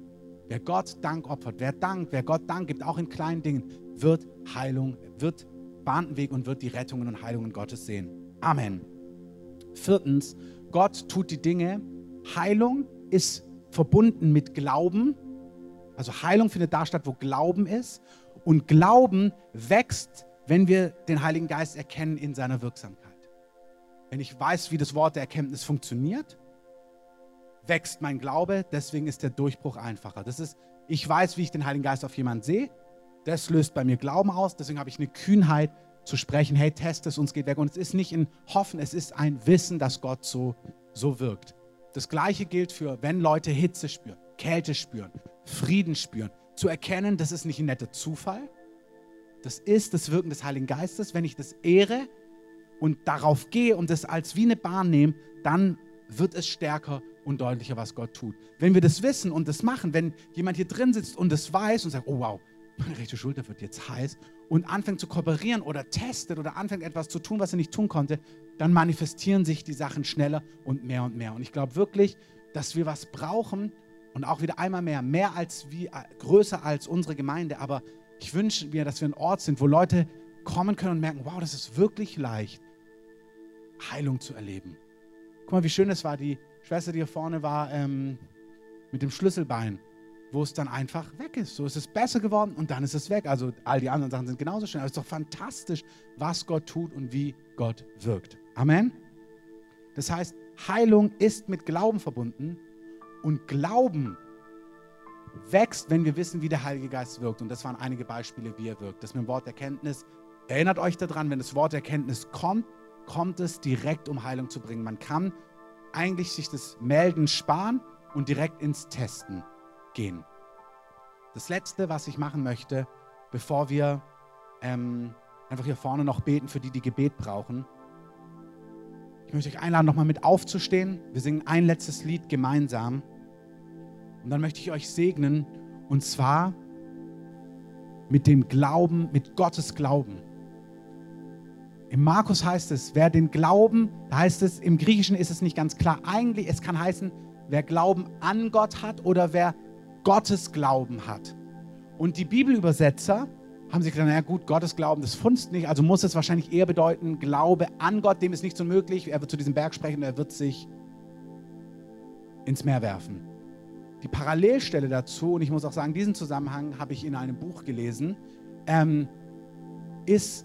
Wer Gott Dank opfert, wer dankt, wer Gott Dank gibt, auch in kleinen Dingen, wird Heilung, wird bahnt einen Weg und wird die Rettungen und Heilungen Gottes sehen. Amen. Viertens, Gott tut die Dinge. Heilung ist verbunden mit Glauben. Also Heilung findet da statt, wo Glauben ist. Und Glauben wächst, wenn wir den Heiligen Geist erkennen in seiner Wirksamkeit. Wenn ich weiß, wie das Wort der Erkenntnis funktioniert, wächst mein Glaube. Deswegen ist der Durchbruch einfacher. Das ist, ich weiß, wie ich den Heiligen Geist auf jemanden sehe. Das löst bei mir Glauben aus. Deswegen habe ich eine Kühnheit, zu sprechen, hey, test es, uns geht weg. Und es ist nicht ein Hoffen, es ist ein Wissen, dass Gott so, so wirkt. Das Gleiche gilt für, wenn Leute Hitze spüren, Kälte spüren, Frieden spüren, zu erkennen, das ist nicht ein netter Zufall, das ist das Wirken des Heiligen Geistes. Wenn ich das ehre und darauf gehe und das als wie eine Bahn nehme, dann wird es stärker und deutlicher, was Gott tut. Wenn wir das wissen und das machen, wenn jemand hier drin sitzt und das weiß und sagt, oh wow, meine rechte Schulter wird jetzt heiß und anfängt zu kooperieren oder testet oder anfängt etwas zu tun, was er nicht tun konnte, dann manifestieren sich die Sachen schneller und mehr und mehr. Und ich glaube wirklich, dass wir was brauchen und auch wieder einmal mehr, mehr als wie, größer als unsere Gemeinde, aber ich wünsche mir, dass wir ein Ort sind, wo Leute kommen können und merken, wow, das ist wirklich leicht, Heilung zu erleben. Guck mal, wie schön es war, die Schwester, die hier vorne war, ähm, mit dem Schlüsselbein, wo es dann einfach weg ist. So ist es besser geworden und dann ist es weg. Also all die anderen Sachen sind genauso schön. Aber es ist doch fantastisch, was Gott tut und wie Gott wirkt. Amen. Das heißt, Heilung ist mit Glauben verbunden und Glauben wächst, wenn wir wissen, wie der Heilige Geist wirkt. Und das waren einige Beispiele, wie er wirkt. Das mit dem Wort Erkenntnis. Erinnert euch daran, wenn das Wort Erkenntnis kommt, kommt es direkt, um Heilung zu bringen. Man kann eigentlich sich das Melden sparen und direkt ins Testen gehen. Das Letzte, was ich machen möchte, bevor wir ähm, einfach hier vorne noch beten für die, die Gebet brauchen. Ich möchte euch einladen, nochmal mit aufzustehen. Wir singen ein letztes Lied gemeinsam. Und dann möchte ich euch segnen, und zwar mit dem Glauben, mit Gottes Glauben. Im Markus heißt es, wer den Glauben, da heißt es, im Griechischen ist es nicht ganz klar. Eigentlich, es kann heißen, wer Glauben an Gott hat oder wer Gottes Glauben hat. Und die Bibelübersetzer haben sich gedacht, naja gut, Gottes Glauben, das funzt nicht, also muss es wahrscheinlich eher bedeuten, Glaube an Gott, dem ist nicht so möglich. Er wird zu diesem Berg sprechen und er wird sich ins Meer werfen. Die Parallelstelle dazu, und ich muss auch sagen, diesen Zusammenhang habe ich in einem Buch gelesen, ähm, ist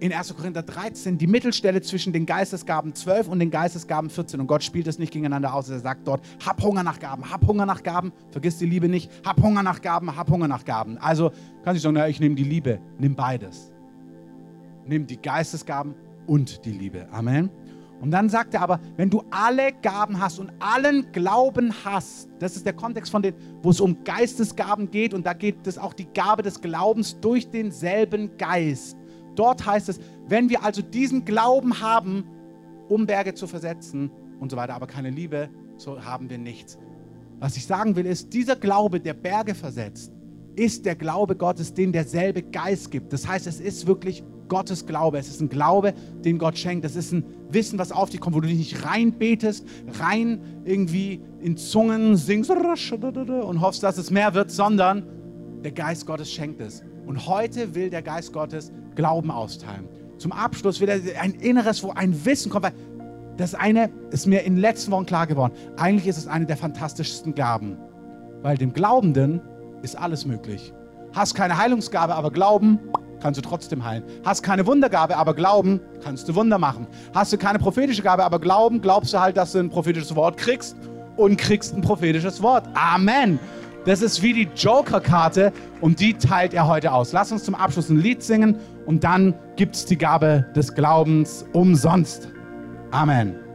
in 1. Korinther 13 die Mittelstelle zwischen den Geistesgaben 12 und den Geistesgaben 14. Und Gott spielt es nicht gegeneinander aus. Er sagt dort, hab Hunger nach Gaben, hab Hunger nach Gaben, vergiss die Liebe nicht, hab Hunger nach Gaben, hab Hunger nach Gaben. Also kann ich sagen, na, ich nehme die Liebe, nimm beides. Nimm die Geistesgaben und die Liebe. Amen. Und dann sagt er aber, wenn du alle Gaben hast und allen Glauben hast, das ist der Kontext von den, wo es um Geistesgaben geht und da geht es auch die Gabe des Glaubens durch denselben Geist Dort heißt es, wenn wir also diesen Glauben haben, um Berge zu versetzen und so weiter, aber keine Liebe, so haben wir nichts. Was ich sagen will, ist, dieser Glaube, der Berge versetzt, ist der Glaube Gottes, den derselbe Geist gibt. Das heißt, es ist wirklich Gottes Glaube. Es ist ein Glaube, den Gott schenkt. Es ist ein Wissen, was auf dich kommt, wo du dich nicht rein betest, rein irgendwie in Zungen singst und hoffst, dass es mehr wird, sondern der Geist Gottes schenkt es. Und heute will der Geist Gottes Glauben austeilen. Zum Abschluss wieder ein Inneres, wo ein Wissen kommt, weil das eine ist mir in den letzten Wochen klar geworden. Eigentlich ist es eine der fantastischsten Gaben, weil dem Glaubenden ist alles möglich. Hast keine Heilungsgabe, aber glauben, kannst du trotzdem heilen. Hast keine Wundergabe, aber glauben, kannst du Wunder machen. Hast du keine prophetische Gabe, aber glauben, glaubst du halt, dass du ein prophetisches Wort kriegst und kriegst ein prophetisches Wort. Amen. Das ist wie die Joker-Karte und die teilt er heute aus. Lass uns zum Abschluss ein Lied singen und dann gibt es die Gabe des Glaubens umsonst. Amen.